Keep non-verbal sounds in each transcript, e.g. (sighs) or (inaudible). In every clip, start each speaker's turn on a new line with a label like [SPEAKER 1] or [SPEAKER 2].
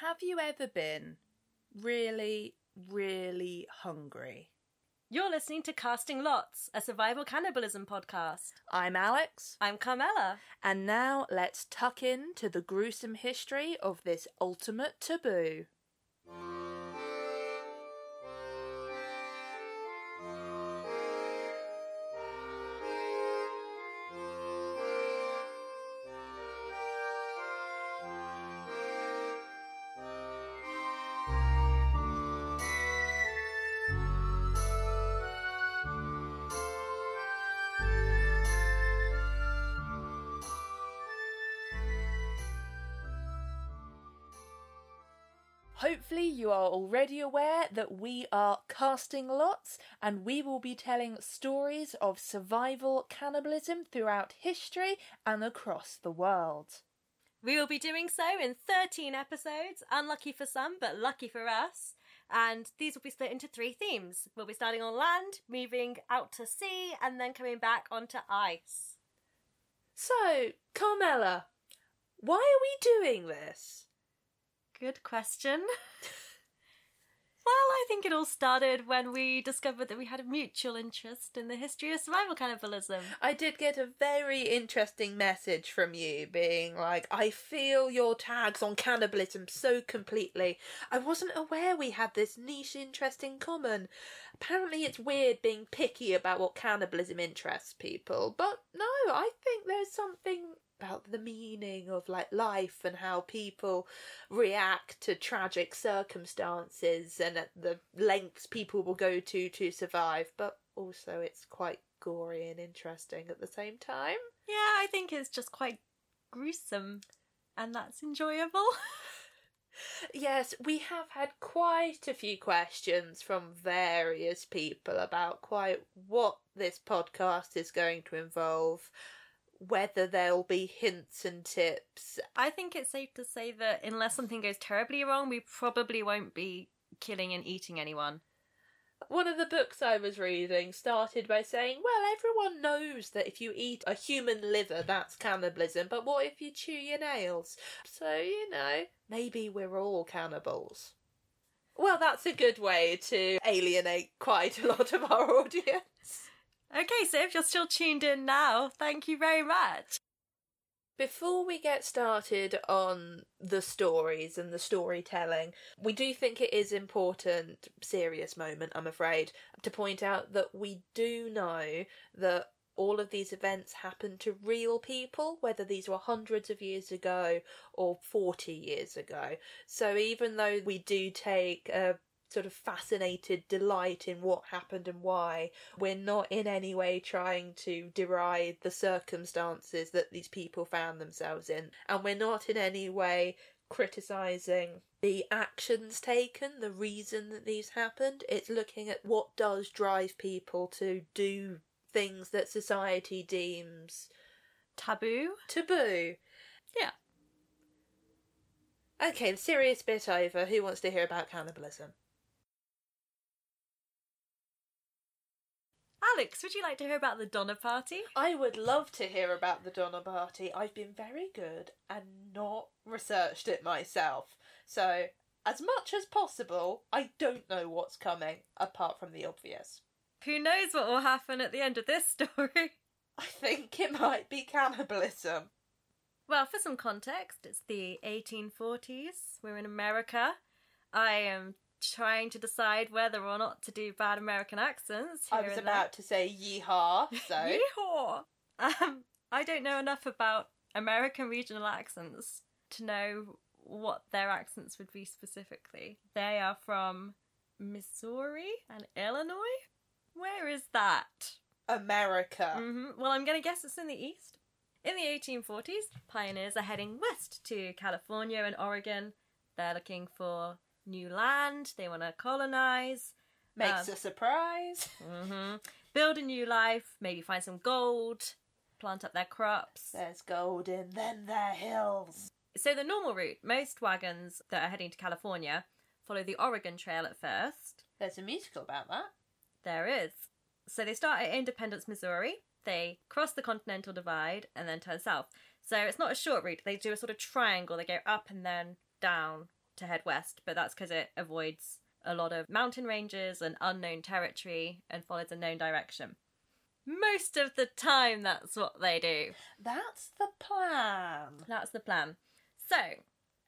[SPEAKER 1] Have you ever been really, really hungry?
[SPEAKER 2] You're listening to Casting Lots, a survival cannibalism podcast.
[SPEAKER 1] I'm Alex,
[SPEAKER 2] I'm Carmela.
[SPEAKER 1] and now let's tuck in to the gruesome history of this ultimate taboo. Already aware that we are casting lots and we will be telling stories of survival cannibalism throughout history and across the world.
[SPEAKER 2] We will be doing so in 13 episodes, unlucky for some, but lucky for us. And these will be split into three themes. We'll be starting on land, moving out to sea, and then coming back onto ice.
[SPEAKER 1] So, Carmela, why are we doing this?
[SPEAKER 2] Good question. (laughs) well, I think it all started when we discovered that we had a mutual interest in the history of survival cannibalism.
[SPEAKER 1] I did get a very interesting message from you being like, I feel your tags on cannibalism so completely. I wasn't aware we had this niche interest in common. Apparently, it's weird being picky about what cannibalism interests people, but no, I think there's something about the meaning of like life and how people react to tragic circumstances and at the lengths people will go to to survive but also it's quite gory and interesting at the same time
[SPEAKER 2] Yeah, I think it's just quite gruesome, and that's enjoyable. (laughs)
[SPEAKER 1] yes we have had quite a few questions from various people about quite what this podcast is going to involve whether there'll be hints and tips
[SPEAKER 2] I think it's safe to say that unless something goes terribly wrong, we probably won't be killing and eating anyone.
[SPEAKER 1] One of the books I was reading started by saying, well, everyone knows that if you eat a human liver, that's cannibalism, but what if you chew your nails? So, you know, maybe we're all cannibals. Well, that's a good way to alienate quite a lot of our (laughs) audience.
[SPEAKER 2] Okay, so if you're still tuned in now, thank you very much.
[SPEAKER 1] Before we get started on the stories and the storytelling, we do think it is important, serious moment, I'm afraid, to point out that we do know that all of these events happened to real people, whether these were hundreds of years ago or 40 years ago. So even though we do take a sort of fascinated delight in what happened and why. We're not in any way trying to deride the circumstances that these people found themselves in, and we're not in any way criticizing the actions taken, the reason that these happened. It's looking at what does drive people to do things that society deems
[SPEAKER 2] Taboo?
[SPEAKER 1] taboo.
[SPEAKER 2] Yeah.
[SPEAKER 1] Okay, the serious bit over. Who wants to hear about cannibalism?
[SPEAKER 2] Alex, would you like to hear about the Donner Party?
[SPEAKER 1] I would love to hear about the Donner Party. I've been very good and not researched it myself. So, as much as possible, I don't know what's coming, apart from the obvious.
[SPEAKER 2] Who knows what will happen at the end of this (laughs) story?
[SPEAKER 1] I think it might be cannibalism.
[SPEAKER 2] Well, for some context, it's the 1840s. We're in America. I am trying to decide whether or not to do bad American accents. Here
[SPEAKER 1] I was about to say yeehaw, (laughs) so.
[SPEAKER 2] Yeehaw! Um, I don't know enough about American regional accents to know what their accents would be specifically. They are from Missouri and Illinois. Where is that?
[SPEAKER 1] America.
[SPEAKER 2] hmm Well, I'm going to guess it's in the east. In the 1840s, pioneers are heading west to California and Oregon. They're looking for new land, they want to colonize,
[SPEAKER 1] Makes
[SPEAKER 2] Um,
[SPEAKER 1] a surprise. (laughs)
[SPEAKER 2] build a new life, maybe find some gold, plant up their crops.
[SPEAKER 1] There's gold in them there hills.
[SPEAKER 2] So, the normal route, most wagons that are heading to California follow the Oregon Trail at first.
[SPEAKER 1] There's a musical about that.
[SPEAKER 2] There is. So they start at Independence, Missouri. They cross the Continental Divide and then turn south. So it's not a short route. They do a sort of triangle. They go up and then down to head west, but that's because it avoids a lot of mountain ranges and unknown territory and follows a known direction. Most of the time, that's what they do.
[SPEAKER 1] That's the plan.
[SPEAKER 2] That's the plan. So,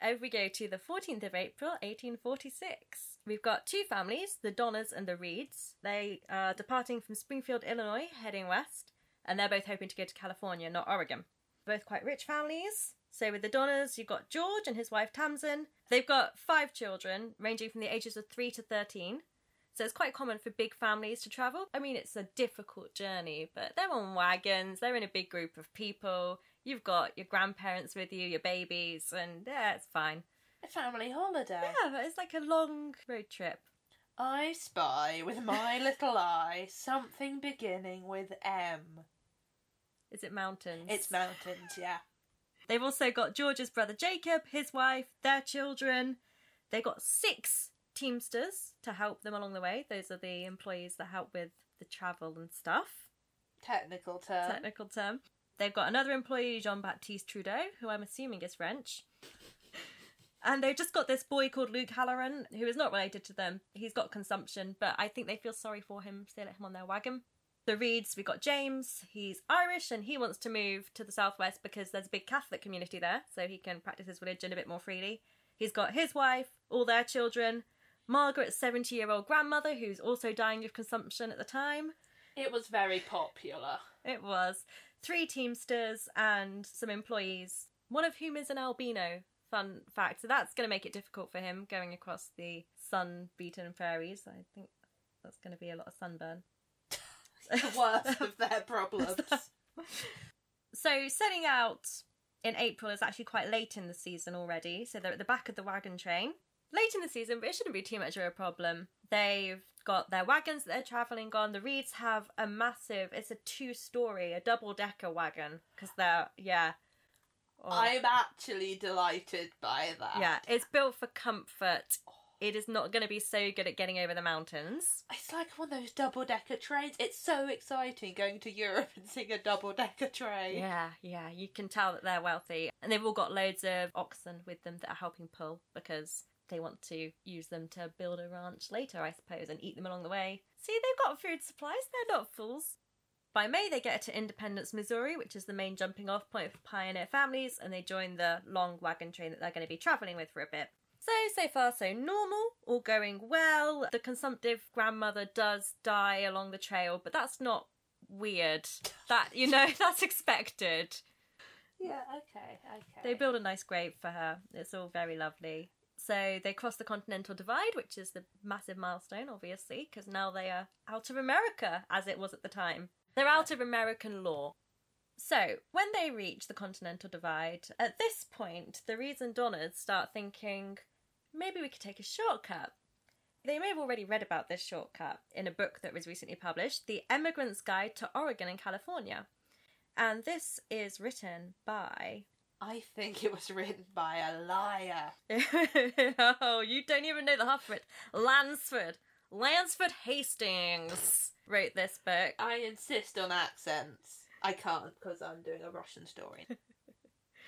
[SPEAKER 2] over we go to the 14th of April, 1846. We've got two families, the Donners and the Reeds. They are departing from Springfield, Illinois, heading west, and they're both hoping to go to California, not Oregon. Both quite rich families. So, with the Donners, you've got George and his wife Tamsen. They've got five children, ranging from the ages of 3 to 13. So it's quite common for big families to travel. I mean, it's a difficult journey, but they're on wagons, they're in a big group of people. You've got your grandparents with you, your babies, and yeah, it's fine.
[SPEAKER 1] A family holiday.
[SPEAKER 2] Yeah, but it's like a long road trip.
[SPEAKER 1] I spy with my (laughs) little eye something beginning with M.
[SPEAKER 2] Is it mountains?
[SPEAKER 1] It's mountains, yeah.
[SPEAKER 2] They've also got George's brother Jacob, his wife, their children. They've got six Teamsters to help them along the way. Those are the employees that help with the travel and stuff.
[SPEAKER 1] Technical term.
[SPEAKER 2] Technical term. They've got another employee, Jean Baptiste Trudeau, who I'm assuming is French. (laughs) And they've just got this boy called Luke Halloran, who is not related to them. He's got consumption, but I think they feel sorry for him, so they let him on their wagon. The Reeds, we've got James. He's Irish and he wants to move to the southwest because there's a big Catholic community there, so he can practice his religion a bit more freely. He's got his wife, all their children, Margaret's 70 year old grandmother, who's also dying of consumption at the time.
[SPEAKER 1] It was very popular.
[SPEAKER 2] It was. Three Teamsters and some employees, one of whom is an albino. Fun fact. So that's going to make it difficult for him going across the sun beaten prairies. I think that's going to be a lot of sunburn.
[SPEAKER 1] The (laughs) worst of their problems. (laughs)
[SPEAKER 2] so, setting out in April is actually quite late in the season already. So, they're at the back of the wagon train late in the season, but it shouldn't be too much of a problem. They've got their wagons that they're traveling on. The Reeds have a massive, it's a two story, a double decker wagon because they're, yeah.
[SPEAKER 1] Oh. I'm actually delighted by that.
[SPEAKER 2] Yeah, it's built for comfort. Oh. It is not going to be so good at getting over the mountains.
[SPEAKER 1] It's like one of those double decker trains. It's so exciting going to Europe and seeing a double decker train.
[SPEAKER 2] Yeah, yeah, you can tell that they're wealthy. And they've all got loads of oxen with them that are helping pull because they want to use them to build a ranch later, I suppose, and eat them along the way. See, they've got food supplies, they're not fools. By May, they get to Independence, Missouri, which is the main jumping off point for pioneer families, and they join the long wagon train that they're going to be travelling with for a bit. So, so far, so normal, all going well. The consumptive grandmother does die along the trail, but that's not weird. That, you know, (laughs) that's expected.
[SPEAKER 1] Yeah, okay, okay.
[SPEAKER 2] They build a nice grave for her. It's all very lovely. So they cross the Continental Divide, which is the massive milestone, obviously, because now they are out of America, as it was at the time. They're out of American law. So, when they reach the Continental Divide, at this point, the reason Donners start thinking, maybe we could take a shortcut. They may have already read about this shortcut in a book that was recently published, The Emigrant's Guide to Oregon and California. And this is written by (laughs)
[SPEAKER 1] I think it was written by a liar. (laughs)
[SPEAKER 2] oh, you don't even know the half of it. Lansford. Lansford Hastings wrote this book.
[SPEAKER 1] I insist on accents. I can't because I'm doing a Russian story. (laughs)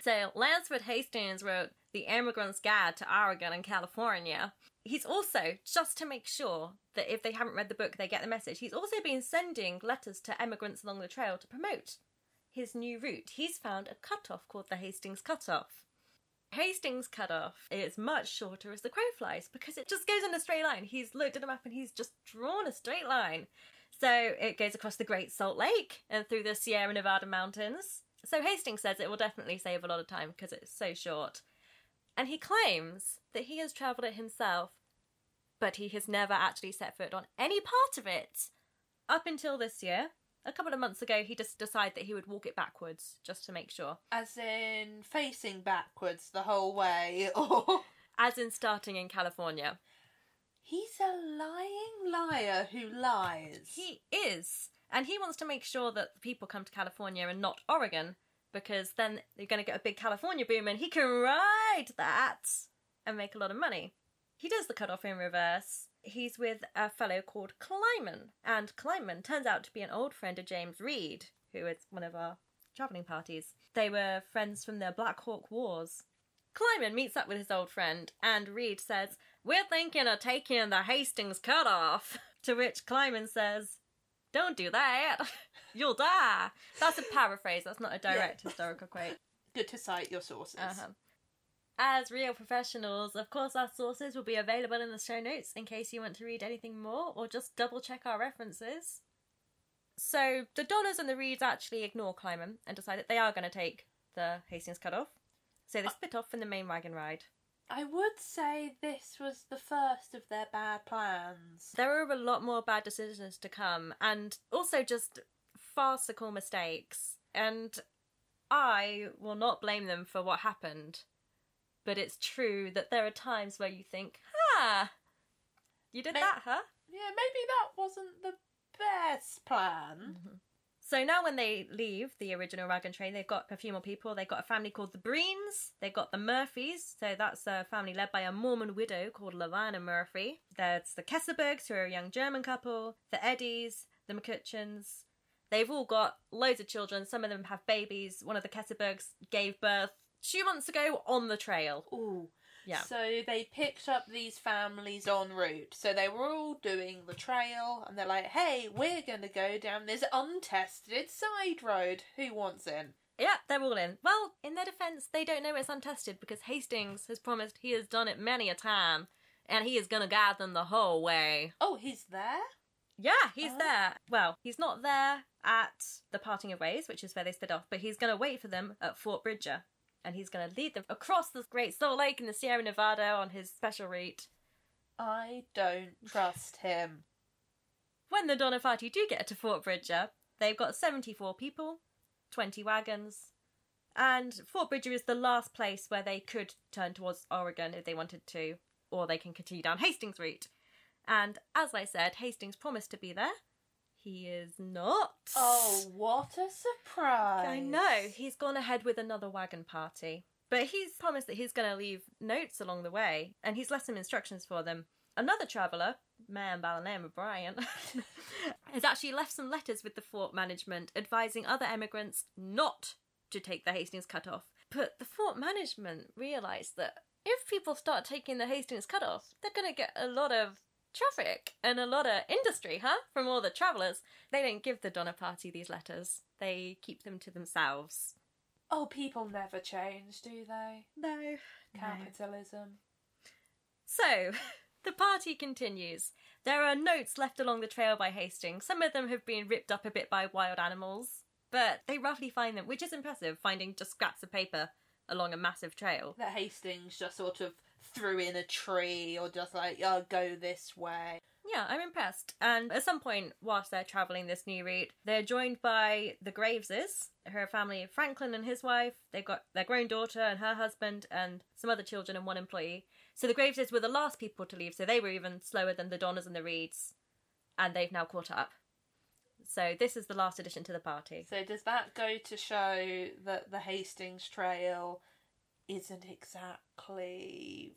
[SPEAKER 2] so, Lansford Hastings wrote The Emigrant's Guide to Oregon and California. He's also, just to make sure that if they haven't read the book, they get the message, he's also been sending letters to emigrants along the trail to promote his new route, he's found a cutoff called the Hastings Cutoff. Hastings Cutoff is much shorter as the crow flies because it just goes in a straight line. He's looked at a map and he's just drawn a straight line. So it goes across the Great Salt Lake and through the Sierra Nevada mountains. So Hastings says it will definitely save a lot of time because it's so short. And he claims that he has travelled it himself, but he has never actually set foot on any part of it. Up until this year, a couple of months ago, he just decided that he would walk it backwards just to make sure.
[SPEAKER 1] As in facing backwards the whole way, (laughs) or.
[SPEAKER 2] As in starting in California.
[SPEAKER 1] He's a lying liar who lies.
[SPEAKER 2] He is. And he wants to make sure that the people come to California and not Oregon, because then they're going to get a big California boom and he can ride that and make a lot of money. He does the cutoff in reverse he's with a fellow called Clyman, and Clyman turns out to be an old friend of James Reed, who is one of our travelling parties. They were friends from the Black Hawk Wars. Clyman meets up with his old friend, and Reed says, We're thinking of taking the Hastings cutoff. (laughs) To which Clyman says, Don't do that. (laughs) You'll die. That's a paraphrase, that's not a direct historical quote.
[SPEAKER 1] Good to cite your sources.
[SPEAKER 2] Uh-huh. As real professionals, of course, our sources will be available in the show notes in case you want to read anything more or just double check our references. So, the Donners and the Reeds actually ignore Clyman and decide that they are going to take the Hastings cut off. So, they split off from the main wagon ride.
[SPEAKER 1] I would say this was the first of their bad plans.
[SPEAKER 2] There are a lot more bad decisions to come, and also just farcical mistakes. And I will not blame them for what happened. But it's true that there are times where you think, ah, you did
[SPEAKER 1] May-
[SPEAKER 2] that, huh?
[SPEAKER 1] Yeah, maybe that wasn't the best plan.
[SPEAKER 2] So now when they leave the original wagon train, they've got a few more people. They've got a family called the Breens. They've got the Murphys. So that's a family led by a Mormon widow called Lavana Murphy. There's the Kesebergs, who are a young German couple. The Eddys, the McCutcheons. They've all got loads of children. Some of them have babies. One of the Kesebergs gave birth two months ago on the trail.
[SPEAKER 1] Ooh.
[SPEAKER 2] Yeah.
[SPEAKER 1] So they picked up these families en route. So they were all doing the trail, and they're like, "Hey, we're gonna go down this untested side road. Who wants in?"
[SPEAKER 2] Yeah, they're all in. Well, in their defense, they don't know it's untested because Hastings has promised he has done it many a time and he is going to guide them the whole way.
[SPEAKER 1] Oh, he's there.
[SPEAKER 2] Yeah, he's
[SPEAKER 1] Oh.
[SPEAKER 2] there. Well, he's not there at the parting of ways, which is where they split off, but he's going to wait for them at Fort Bridger. And he's going to lead them across the Great Salt Lake in the Sierra Nevada on his special route.
[SPEAKER 1] I don't trust him.
[SPEAKER 2] When the Donner Party do get to Fort Bridger, they've got 74 people, 20 wagons, and Fort Bridger is the last place where they could turn towards Oregon if they wanted to, or they can continue down Hastings' route. And as I said, Hastings promised to be there. He is not.
[SPEAKER 1] Oh, what a surprise!
[SPEAKER 2] I know. He's gone ahead with another wagon party. But he's promised that he's going to leave notes along the way, and he's left some instructions for them. Another traveller, man by the name of Bryant, (laughs) has actually left some letters with the fort management advising other emigrants not to take the Hastings cut off. But the fort management realised that if people start taking the Hastings cut off, they're going to get a lot of traffic and a lot of industry, huh? From all the travellers. They don't give the Donner Party these letters, they keep them to themselves.
[SPEAKER 1] Oh, people never change, do they?
[SPEAKER 2] No.
[SPEAKER 1] Capitalism.
[SPEAKER 2] So, (laughs) the party continues. There are notes left along the trail by Hastings. Some of them have been ripped up a bit by wild animals, but they roughly find them, which is impressive, finding just scraps of paper along a massive trail.
[SPEAKER 1] That Hastings just sort of threw in a tree or just like, oh, go this way.
[SPEAKER 2] Yeah, I'm impressed. And at some point, whilst they're travelling this new route, they're joined by the Graveses, her family, Franklin and his wife. They've got their grown daughter and her husband, and some other children and one employee. So the Graveses were the last people to leave, so they were even slower than the Donners and the Reeds, and they've now caught up. So this is the last addition to the party.
[SPEAKER 1] So does that go to show that the Hastings Trail isn't exactly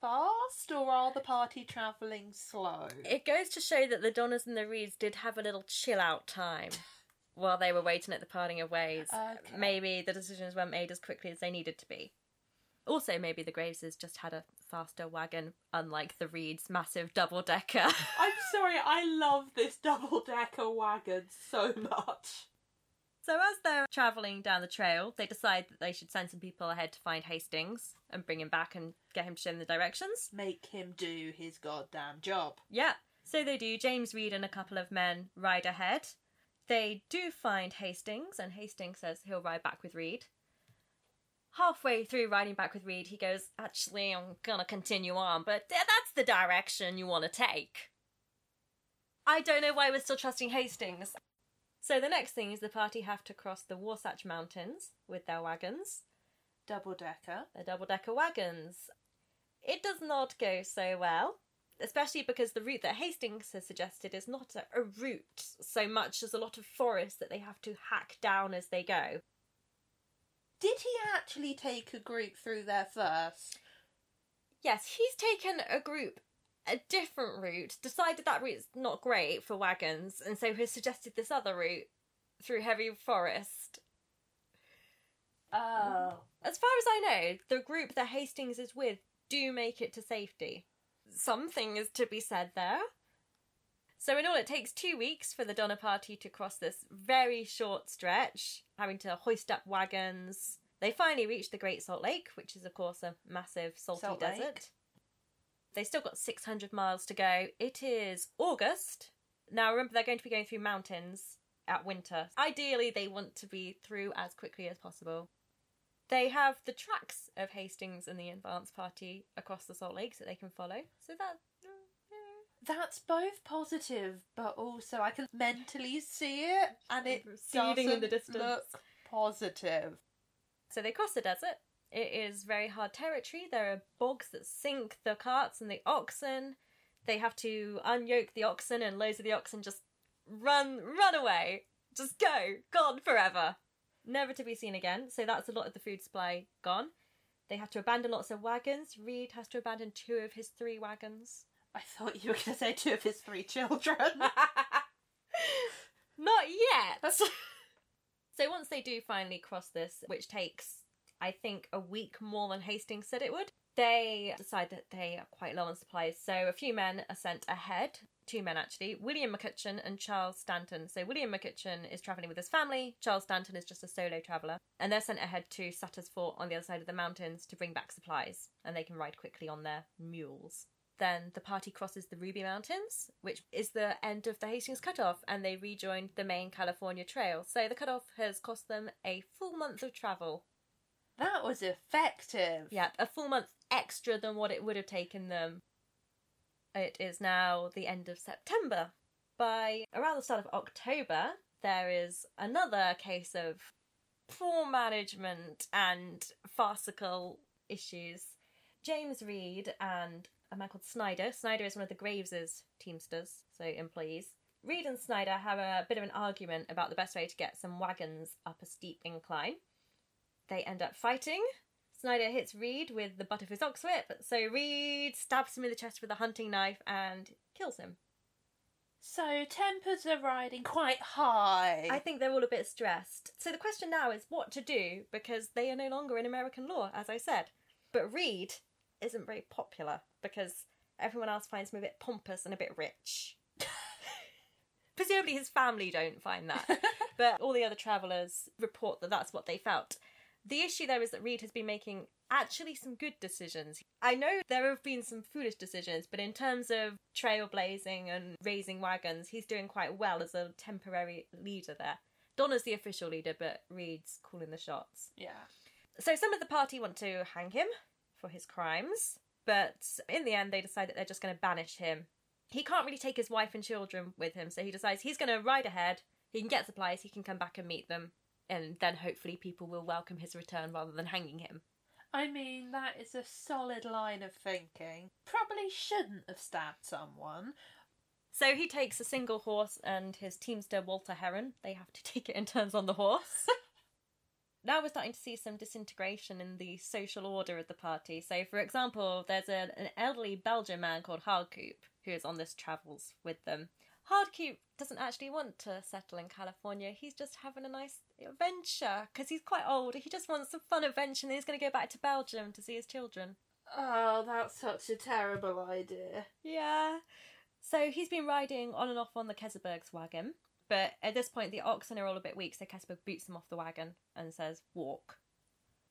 [SPEAKER 1] fast, or are the party travelling slow?
[SPEAKER 2] It goes to show that the Donners and the Reeds did have a little chill out time (laughs) while they were waiting at the parting of ways.
[SPEAKER 1] Okay.
[SPEAKER 2] Maybe the decisions weren't made as quickly as they needed to be. Also, maybe the Graveses just had a faster wagon, unlike the Reeds' massive double decker.
[SPEAKER 1] I'm sorry, I love this double decker wagon so much.
[SPEAKER 2] So, as they're travelling down the trail, they decide that they should send some people ahead to find Hastings and bring him back and get him to show them the directions.
[SPEAKER 1] Make him do his goddamn job.
[SPEAKER 2] Yeah, so they do. James Reed and a couple of men ride ahead. They do find Hastings, and Hastings says he'll ride back with Reed. Halfway through riding back with Reed, he goes, Actually, I'm gonna continue on, but that's the direction you want to take. I don't know why we're still trusting Hastings. So the next thing is the party have to cross the Wasatch Mountains with their wagons,
[SPEAKER 1] Double decker.
[SPEAKER 2] their double decker wagons. It does not go so well, especially because the route that Hastings has suggested is not a, a route so much as a lot of forest that they have to hack down as they go.
[SPEAKER 1] Did he actually take a group through there first?
[SPEAKER 2] Yes, he's taken a group a different route, decided that route's not great for wagons, and so has suggested this other route through heavy forest.
[SPEAKER 1] Oh.
[SPEAKER 2] As far as I know, the group that Hastings is with do make it to safety. Something is to be said there. So, in all, it takes two weeks for the Donner Party to cross this very short stretch, having to hoist up wagons. They finally reach the Great Salt Lake, which is, of course, a massive salty
[SPEAKER 1] Salt
[SPEAKER 2] desert.
[SPEAKER 1] Lake.
[SPEAKER 2] They still got 600 miles to go. It is August. Now, remember, they're going to be going through mountains at winter. Ideally, they want to be through as quickly as possible. They have the tracks of Hastings and the advance party across the Salt Lakes that they can follow. So that.
[SPEAKER 1] That's both positive, but also I can mentally see it, and it
[SPEAKER 2] Receding
[SPEAKER 1] doesn't
[SPEAKER 2] in the distance.
[SPEAKER 1] look positive.
[SPEAKER 2] So they cross the desert. It is very hard territory. There are bogs that sink the carts and the oxen. They have to unyoke the oxen, and loads of the oxen just run, run away. Just go, gone forever. Never to be seen again. So that's a lot of the food supply gone. They have to abandon lots of wagons. Reed has to abandon two of his three wagons.
[SPEAKER 1] I thought you were going to say two of his three children. (laughs)
[SPEAKER 2] Not yet. (laughs) so once they do finally cross this, which takes, I think, a week more than Hastings said it would, they decide that they are quite low on supplies. So a few men are sent ahead. Two men actually, William McCutcheon and Charles Stanton. So William McCutcheon is travelling with his family. Charles Stanton is just a solo traveller, and they're sent ahead to Sutter's Fort on the other side of the mountains to bring back supplies, and they can ride quickly on their mules. Then the party crosses the Ruby Mountains, which is the end of the Hastings Cutoff, and they rejoin the main California Trail. So the cutoff has cost them a full month of travel.
[SPEAKER 1] That was effective.
[SPEAKER 2] Yeah, a full month extra than what it would have taken them. It is now the end of September. By around the start of October, there is another case of poor management and farcical issues. James Reed and a man called Snyder. Snyder is one of the Graves's Teamsters, so employees. Reed and Snyder have a bit of an argument about the best way to get some wagons up a steep incline. They end up fighting. Snyder hits Reed with the butt of his ox whip, so Reed stabs him in the chest with a hunting knife and kills him.
[SPEAKER 1] So tempers are riding quite high.
[SPEAKER 2] I think they're all a bit stressed. So the question now is what to do because they are no longer in American law, as I said. But Reed isn't very popular because everyone else finds him a bit pompous and a bit rich. (laughs) Presumably his family don't find that, (laughs) but all the other travellers report that that's what they felt. The issue there is that Reed has been making actually some good decisions. I know there have been some foolish decisions, but in terms of trailblazing and raising wagons, he's doing quite well as a temporary leader there. Donner's the official leader, but Reed's calling the shots.
[SPEAKER 1] yeah.
[SPEAKER 2] So some of the party want to hang him for his crimes, but in the end they decide that they're just going to banish him. He can't really take his wife and children with him, so he decides he's going to ride ahead, he can get supplies, he can come back and meet them, and then hopefully people will welcome his return rather than hanging him.
[SPEAKER 1] I mean, that is a solid line of thinking. Probably shouldn't have stabbed someone.
[SPEAKER 2] So he takes a single horse and his teamster Walter Heron. They have to (laughs) take it in turns on the horse. (laughs) now we're starting to see some disintegration in the social order of the party. So, for example, there's a, an elderly Belgian man called Hardcoop who is on this travels with them. Hardcoop doesn't actually want to settle in California. He's just having a nice adventure because he's quite old. He just wants some fun adventure and he's going to go back to Belgium to see his children.
[SPEAKER 1] Oh, that's such a terrible idea.
[SPEAKER 2] Yeah. So he's been riding on and off on the Keseberg's wagon, but at this point the oxen are all a bit weak, so Keseberg boots him off the wagon and says, Walk.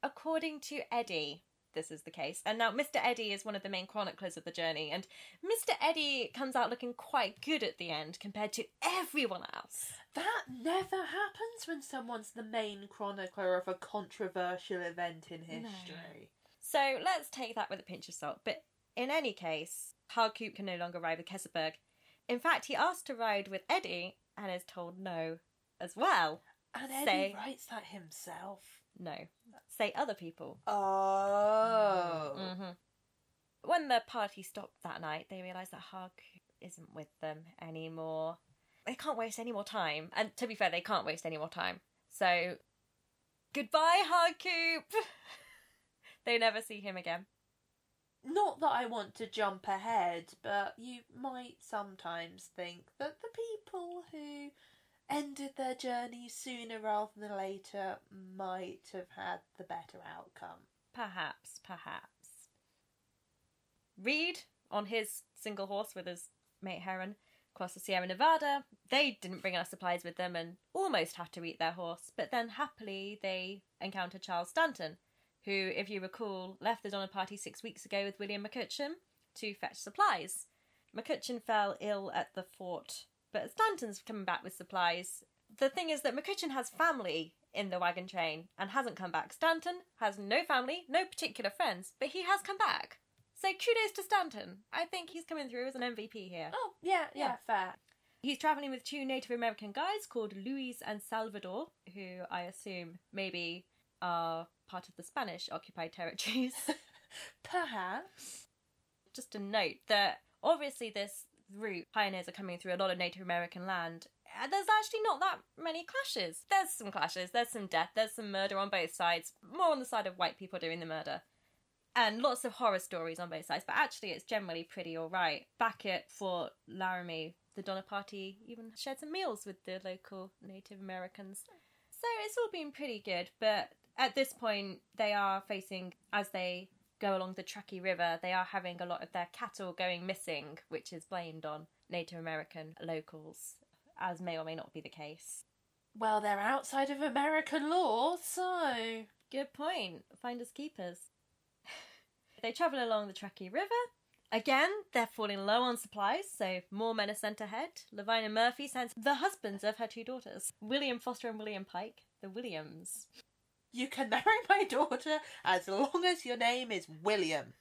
[SPEAKER 2] According to Eddy, this is the case. And now Mr. Eddy is one of the main chroniclers of the journey, and Mr. Eddy comes out looking quite good at the end compared to everyone else.
[SPEAKER 1] That never happens when someone's the main chronicler of a controversial event in history.
[SPEAKER 2] So let's take that with a pinch of salt. But in any case, Hardcoop can no longer ride with Keseberg. In fact, he asked to ride with Eddy and is told no as well.
[SPEAKER 1] And
[SPEAKER 2] Eddy
[SPEAKER 1] writes that himself.
[SPEAKER 2] No. Say other people.
[SPEAKER 1] Oh.
[SPEAKER 2] hmm When the party stopped that night, they realised that Hardcoop isn't with them anymore. They can't waste any more time. And to be fair, they can't waste any more time. So, goodbye, Hardcoop! (laughs) they never see him again.
[SPEAKER 1] Not that I want to jump ahead, but you might sometimes think that the people who ended their journey sooner rather than later might have had the better outcome.
[SPEAKER 2] Perhaps, perhaps. Reed, on his single horse with his mate Heron, across the Sierra Nevada, they didn't bring enough supplies with them and almost had to eat their horse, but then happily they encountered Charles Stanton, who, if you recall, left the Donner Party six weeks ago with William McCutcheon to fetch supplies. McCutcheon fell ill at the fort, but Stanton's coming back with supplies. The thing is that McCutcheon has family in the wagon train and hasn't come back. Stanton has no family, no particular friends, but he has come back. So kudos to Stanton. I think he's coming through as an MVP here.
[SPEAKER 1] Oh, yeah, yeah,
[SPEAKER 2] Yeah.
[SPEAKER 1] fair.
[SPEAKER 2] He's travelling with two Native American guys called Luis and Salvador, who I assume maybe are part of the Spanish occupied territories. (laughs)
[SPEAKER 1] Perhaps.
[SPEAKER 2] Just a note that obviously this route, pioneers are coming through a lot of Native American land. and There's actually not that many clashes. There's some clashes, there's some death, there's some murder on both sides, more on the side of white people doing the murder. And lots of horror stories on both sides, but actually it's generally pretty alright. Back at Fort Laramie, the Donner Party even shared some meals with the local Native Americans. So it's all been pretty good, but at this point they are facing, as they go along the Truckee River, they are having a lot of their cattle going missing, which is blamed on Native American locals, as may or may not be the case.
[SPEAKER 1] Well, they're outside of American law, so.
[SPEAKER 2] Good point. Finders keepers. (laughs) they travel along the Truckee River. Again, they're falling low on supplies, so more men are sent ahead. Lavina Murphy sends the husbands of her two daughters, William Foster and William Pike, the Williams.
[SPEAKER 1] You can marry my daughter as long as your name is William.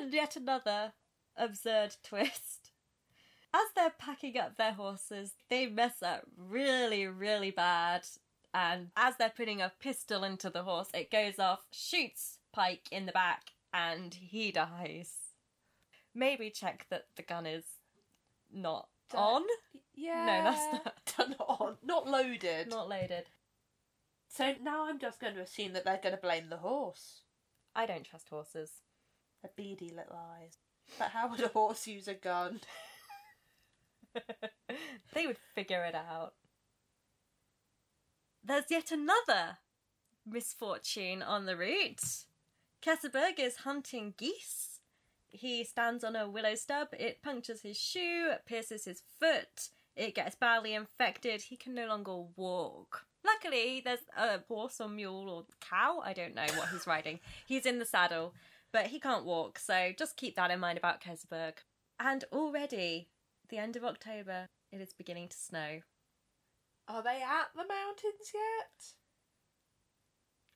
[SPEAKER 2] In yet another absurd twist. As they're packing up their horses, they mess up really, really bad. And as they're putting a pistol into the horse, it goes off, shoots Pike in the back, and he dies. Maybe check that the gun is not on,
[SPEAKER 1] Yeah.
[SPEAKER 2] No, that's not- (laughs)
[SPEAKER 1] Done on. Not loaded.
[SPEAKER 2] not loaded.
[SPEAKER 1] So now I'm just going to assume that they're going to blame the horse.
[SPEAKER 2] I don't trust horses.
[SPEAKER 1] Their beady little eyes. But how would a horse use a gun? (laughs)
[SPEAKER 2] they would figure it out. There's yet another misfortune on the route. Keseberg is hunting geese. He stands on a willow stub. It punctures his shoe, it pierces his foot. It gets badly infected. He can no longer walk. Luckily, there's a horse or mule or cow. I don't know what he's riding. He's in the saddle, but he can't walk. So just keep that in mind about Keseberg. And already, the end of October, it is beginning to snow.
[SPEAKER 1] Are they at the mountains yet?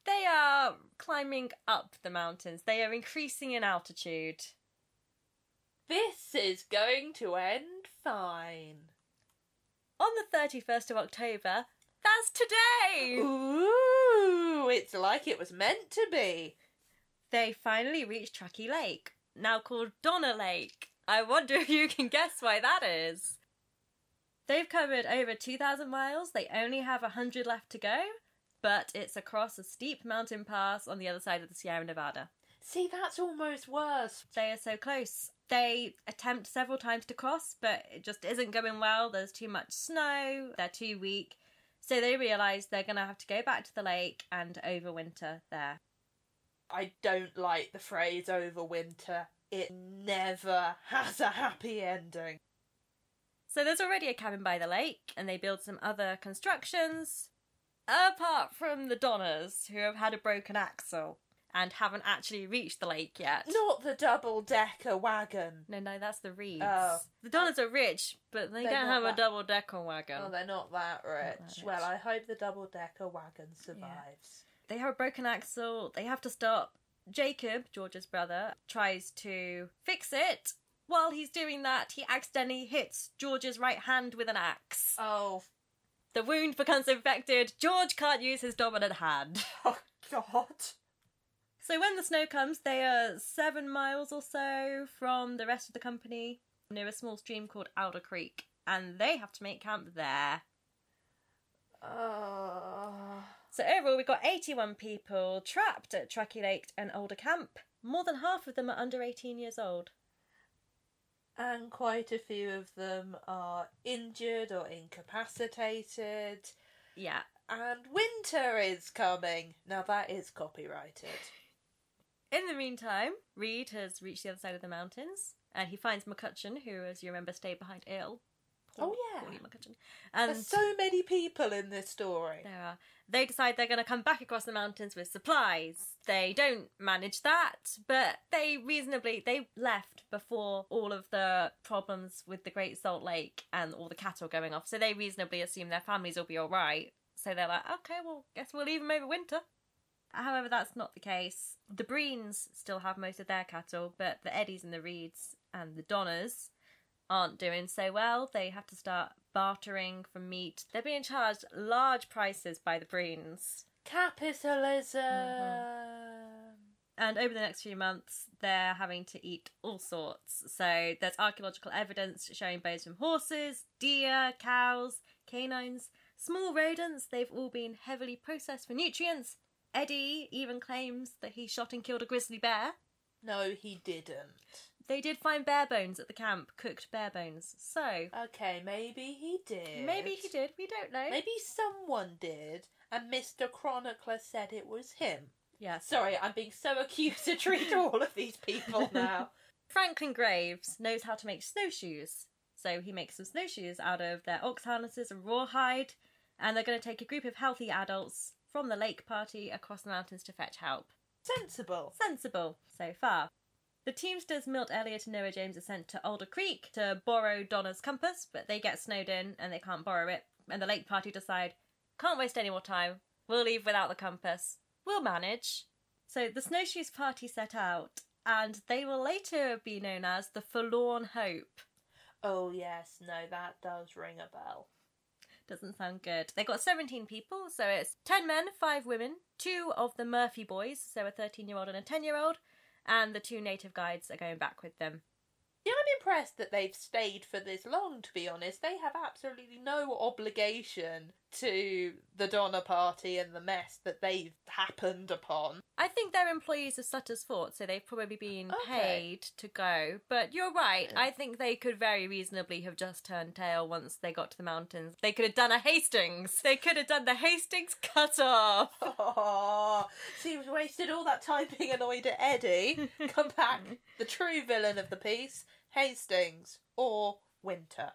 [SPEAKER 2] They are climbing up the mountains. They are increasing in altitude.
[SPEAKER 1] This is going to end fine.
[SPEAKER 2] On the 31st of October, that's today!
[SPEAKER 1] Ooh, it's like it was meant to be.
[SPEAKER 2] They finally reached Truckee Lake, now called Donner Lake. I wonder (laughs) if you can guess why that is. They've covered over 2,000 miles. They only have 100 left to go, but it's across a steep mountain pass on the other side of the Sierra Nevada.
[SPEAKER 1] See, that's almost worse.
[SPEAKER 2] They are so close. They attempt several times to cross, but it just isn't going well. There's too much snow, they're too weak. So they realise they're going to have to go back to the lake and overwinter there.
[SPEAKER 1] I don't like the phrase overwinter. It never has a happy ending.
[SPEAKER 2] So there's already a cabin by the lake, and they build some other constructions. Apart from the Donners, who have had a broken axle and haven't actually reached the lake yet.
[SPEAKER 1] Not the double decker wagon.
[SPEAKER 2] No, no, that's the Reeds.
[SPEAKER 1] Oh.
[SPEAKER 2] The Donners are rich, but they
[SPEAKER 1] They're
[SPEAKER 2] don't have
[SPEAKER 1] that-
[SPEAKER 2] a double decker wagon.
[SPEAKER 1] Oh, they're not that rich.
[SPEAKER 2] that rich.
[SPEAKER 1] Well, I hope the double decker wagon survives.
[SPEAKER 2] they have a broken axle. They have to stop. Jacob, George's brother, tries to fix it. While he's doing that, he accidentally hits George's right hand with an axe.
[SPEAKER 1] Oh,
[SPEAKER 2] The wound becomes infected. George can't use his dominant hand.
[SPEAKER 1] oh God.
[SPEAKER 2] So when the snow comes, they are seven miles or so from the rest of the company near a small stream called Alder Creek, and they have to make camp there.
[SPEAKER 1] Oh.
[SPEAKER 2] So overall, we've got 81 people trapped at Truckee Lake and Alder Camp. More than half of them are under 18 years old.
[SPEAKER 1] and quite a few of them are injured or incapacitated.
[SPEAKER 2] Yeah.
[SPEAKER 1] And winter is coming. Now that is copyrighted.
[SPEAKER 2] In the meantime, Reed has reached the other side of the mountains and he finds McCutcheon, who, as you remember, stayed behind ill.
[SPEAKER 1] Oh, yeah.
[SPEAKER 2] McCutcheon. And
[SPEAKER 1] There's so many people in this story.
[SPEAKER 2] there are. They decide they're going to come back across the mountains with supplies. They don't manage that, but they reasonably they left before all of the problems with the Great Salt Lake and all the cattle going off. So they reasonably assume their families will be all right. So they're like, okay, well, guess we'll leave them over winter. However, that's not the case. The Breens still have most of their cattle, but the Eddys and the Reeds and the Donners aren't doing so well. They have to start bartering for meat. They're being charged large prices by the Breens.
[SPEAKER 1] Capitalism.
[SPEAKER 2] And over the next few months, they're having to eat all sorts. So there's archaeological evidence showing bones from horses, deer, cows, canines, small rodents. They've all been heavily processed for nutrients. Eddy even claims that he shot and killed a grizzly bear.
[SPEAKER 1] No, he didn't.
[SPEAKER 2] They did find bear bones at the camp, cooked bear bones. So
[SPEAKER 1] Okay, maybe he did.
[SPEAKER 2] maybe he did. We don't know.
[SPEAKER 1] Maybe someone did, and Mr. Chronicler said it was him.
[SPEAKER 2] Yes.
[SPEAKER 1] Sorry, I'm being so (laughs) accusatory to all of these people (laughs) now.
[SPEAKER 2] Franklin Graves knows how to make snowshoes. So he makes some snowshoes out of their ox harnesses and rawhide, and they're going to take a group of healthy adults from the lake party across the mountains to fetch help.
[SPEAKER 1] Sensible.
[SPEAKER 2] Sensible so far. The Teamsters Milt Elliott and Noah James are sent to Alder Creek to borrow Donner's compass, but they get snowed in and they can't borrow it. And the lake party decide, can't waste any more time. We'll leave without the compass. We'll manage. So the snowshoes party set out, and they will later be known as the Forlorn Hope.
[SPEAKER 1] Oh, yes, no, that does ring a bell.
[SPEAKER 2] Doesn't sound good. They got 17 people, so it's 10 men, 5 women, 2 of the Murphy boys, so a 13 year old and a 10 year old, and the two native guides are going back with them.
[SPEAKER 1] Yeah, I'm impressed that they've stayed for this long, to be honest. They have absolutely no obligation to the Donner Party and the mess that they've happened upon.
[SPEAKER 2] I think they're employees of Sutter's Fort, so they've probably been
[SPEAKER 1] Okay.
[SPEAKER 2] paid to go. But you're right. I think they could very reasonably have just turned tail once they got to the mountains. They could have done a Hastings. They could have done the Hastings cut off.
[SPEAKER 1] Oh, (laughs) so wasted all that time being annoyed at Eddy. (laughs) Come back, the true villain of the piece, Hastings or Winter.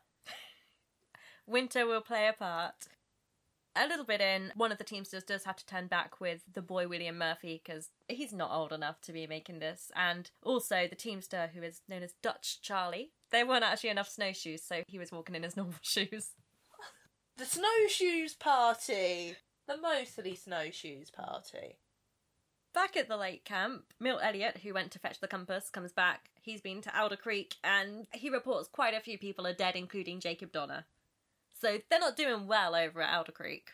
[SPEAKER 2] Winter will play a part. A little bit in, one of the Teamsters does have to turn back with the boy William Murphy because he's not old enough to be making this. And also the Teamster, who is known as Dutch Charlie. There weren't actually enough snowshoes, so he was walking in his (laughs) normal shoes.
[SPEAKER 1] The Snowshoes Party. The mostly Snowshoes Party.
[SPEAKER 2] Back at the lake camp, Milt Elliott, who went to fetch the compass, comes back. He's been to Alder Creek and he reports quite a few people are dead, including Jacob Donner. So they're not doing well over at Alder Creek.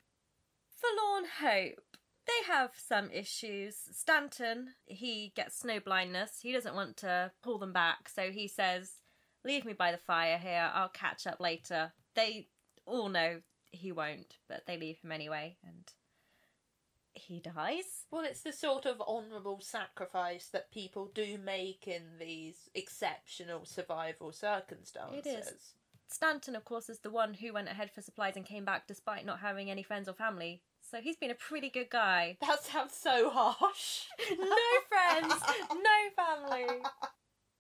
[SPEAKER 2] Forlorn Hope. They have some issues. Stanton, he gets snow blindness. He doesn't want to pull them back, so he says, Leave me by the fire here, I'll catch up later. They all know he won't, but they leave him anyway, and he dies.
[SPEAKER 1] Well, it's the sort of honourable sacrifice that people do make in these exceptional survival circumstances.
[SPEAKER 2] It is. Stanton, of course, is the one who went ahead for supplies and came back despite not having any friends or family. So he's been a pretty good guy. (laughs)
[SPEAKER 1] That sounds so harsh.
[SPEAKER 2] no friends, no family.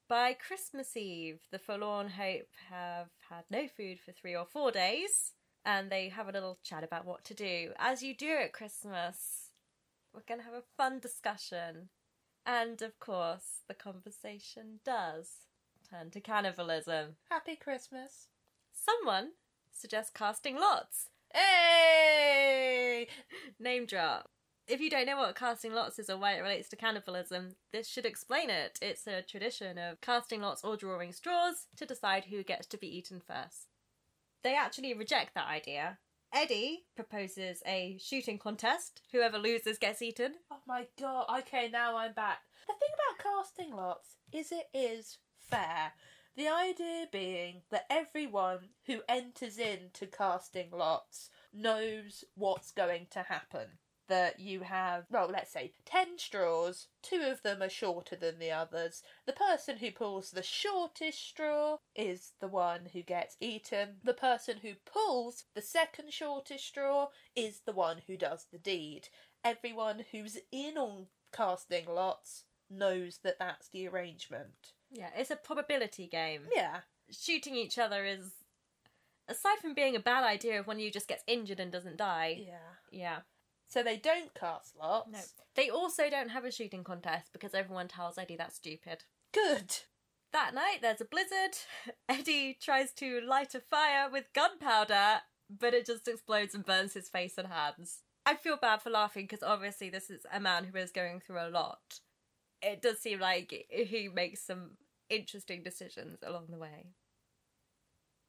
[SPEAKER 2] By Christmas Eve, the Forlorn Hope have had no food for three or four days, and they have a little chat about what to do. As you do at Christmas, we're going to have a fun discussion. And of course, the conversation does turn to cannibalism.
[SPEAKER 1] Happy Christmas.
[SPEAKER 2] Someone suggests casting lots.
[SPEAKER 1] Hey!
[SPEAKER 2] Name drop. If you don't know what casting lots is or why it relates to cannibalism, this should explain it. It's a tradition of casting lots or drawing straws to decide who gets to be eaten first. They actually reject that idea. Eddy proposes a shooting contest. Whoever loses gets eaten.
[SPEAKER 1] Oh my god. Okay, now I'm back. The thing about casting lots is it is fair. The idea being that everyone who enters into casting lots knows what's going to happen. that you have, well, let's say 10 straws, two of them are shorter than the others. The person who pulls the shortest straw is the one who gets eaten. The person who pulls the second shortest straw is the one who does the deed. Everyone who's in on casting lots knows that that's the arrangement.
[SPEAKER 2] Yeah, it's a probability game.
[SPEAKER 1] Yeah.
[SPEAKER 2] Shooting each other is, aside from being a bad idea if one of you just gets injured and doesn't die.
[SPEAKER 1] Yeah.
[SPEAKER 2] Yeah.
[SPEAKER 1] So they don't cast lots.
[SPEAKER 2] No. They also don't have a shooting contest because everyone tells Eddy that's stupid.
[SPEAKER 1] Good.
[SPEAKER 2] That night, there's a blizzard. (laughs) Eddy tries to light a fire with gunpowder, but it just explodes and burns his face and hands. I feel bad for laughing because obviously this is a man who is going through a lot. It does seem like he makes some interesting decisions along the way.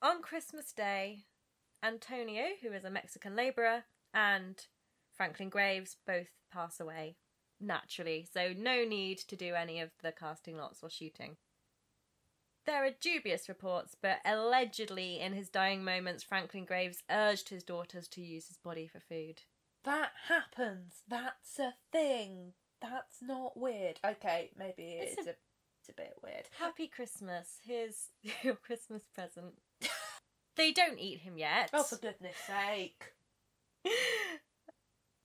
[SPEAKER 2] On Christmas Day, Antonio, who is a Mexican labourer, and Franklin Graves both pass away naturally, so no need to do any of the casting lots or shooting. There are dubious reports, but allegedly in his dying moments, Franklin Graves urged his daughters to use his body for food.
[SPEAKER 1] That happens. That's a thing. That's not weird. Okay, maybe it's,
[SPEAKER 2] It's
[SPEAKER 1] a,
[SPEAKER 2] a-
[SPEAKER 1] a bit weird.
[SPEAKER 2] Happy Christmas. Here's (laughs) your Christmas present. they don't eat him yet.
[SPEAKER 1] Oh, for goodness sake. (laughs)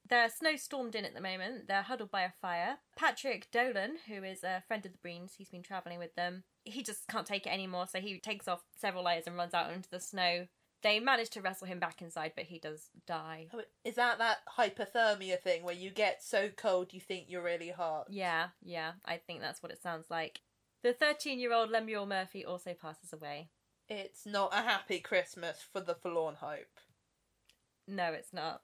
[SPEAKER 2] They're snowstormed in at the moment. They're huddled by a fire. Patrick Dolan, who is a friend of the Breens, he's been travelling with them. He just can't take it anymore, so he takes off several layers and runs out into the snow. They manage to wrestle him back inside, but he does die.
[SPEAKER 1] Oh, Is that that hypothermia thing where you get so cold you think you're really hot?
[SPEAKER 2] Yeah, yeah, I think that's what it sounds like. The 13 year old Lemuel Murphy also passes away.
[SPEAKER 1] It's not a happy Christmas for the forlorn hope.
[SPEAKER 2] No, it's not.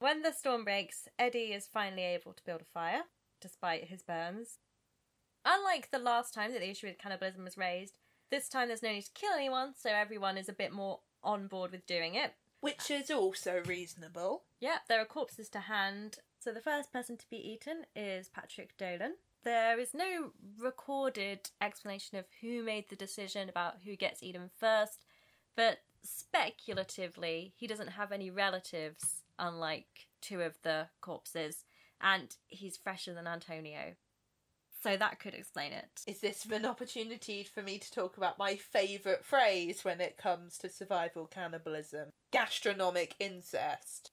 [SPEAKER 2] When the storm breaks, Eddy is finally able to build a fire, despite his burns. Unlike the last time that the issue with cannibalism was raised, this time there's no need to kill anyone, so everyone is a bit more on board with doing it.
[SPEAKER 1] Which is also reasonable.
[SPEAKER 2] Yeah, there are corpses to hand. So the first person to be eaten is Patrick Dolan. There is no recorded explanation of who made the decision about who gets eaten first, but speculatively, he doesn't have any relatives, unlike two of the corpses, and he's fresher than Antonio. So that could explain it.
[SPEAKER 1] Is this an opportunity for me to talk about my favourite phrase when it comes to survival cannibalism? Gastronomic incest.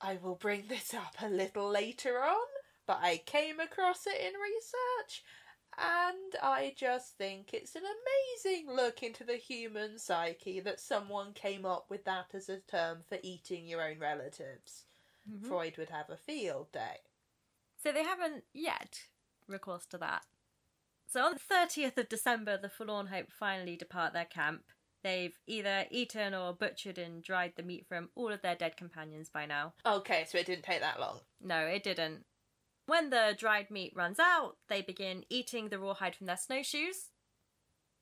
[SPEAKER 1] I will bring this up a little later on, but I came across it in research and I just think it's an amazing look into the human psyche that someone came up with that as a term for eating your own relatives.
[SPEAKER 2] Mhm.
[SPEAKER 1] Freud would have a field day.
[SPEAKER 2] So they haven't yet recourse to that. So on the 30th of December, the Forlorn Hope finally depart their camp. They've either eaten or butchered and dried the meat from all of their dead companions by now.
[SPEAKER 1] Okay, so it didn't take that long.
[SPEAKER 2] No, it didn't. When the dried meat runs out, they begin eating the rawhide from their snowshoes.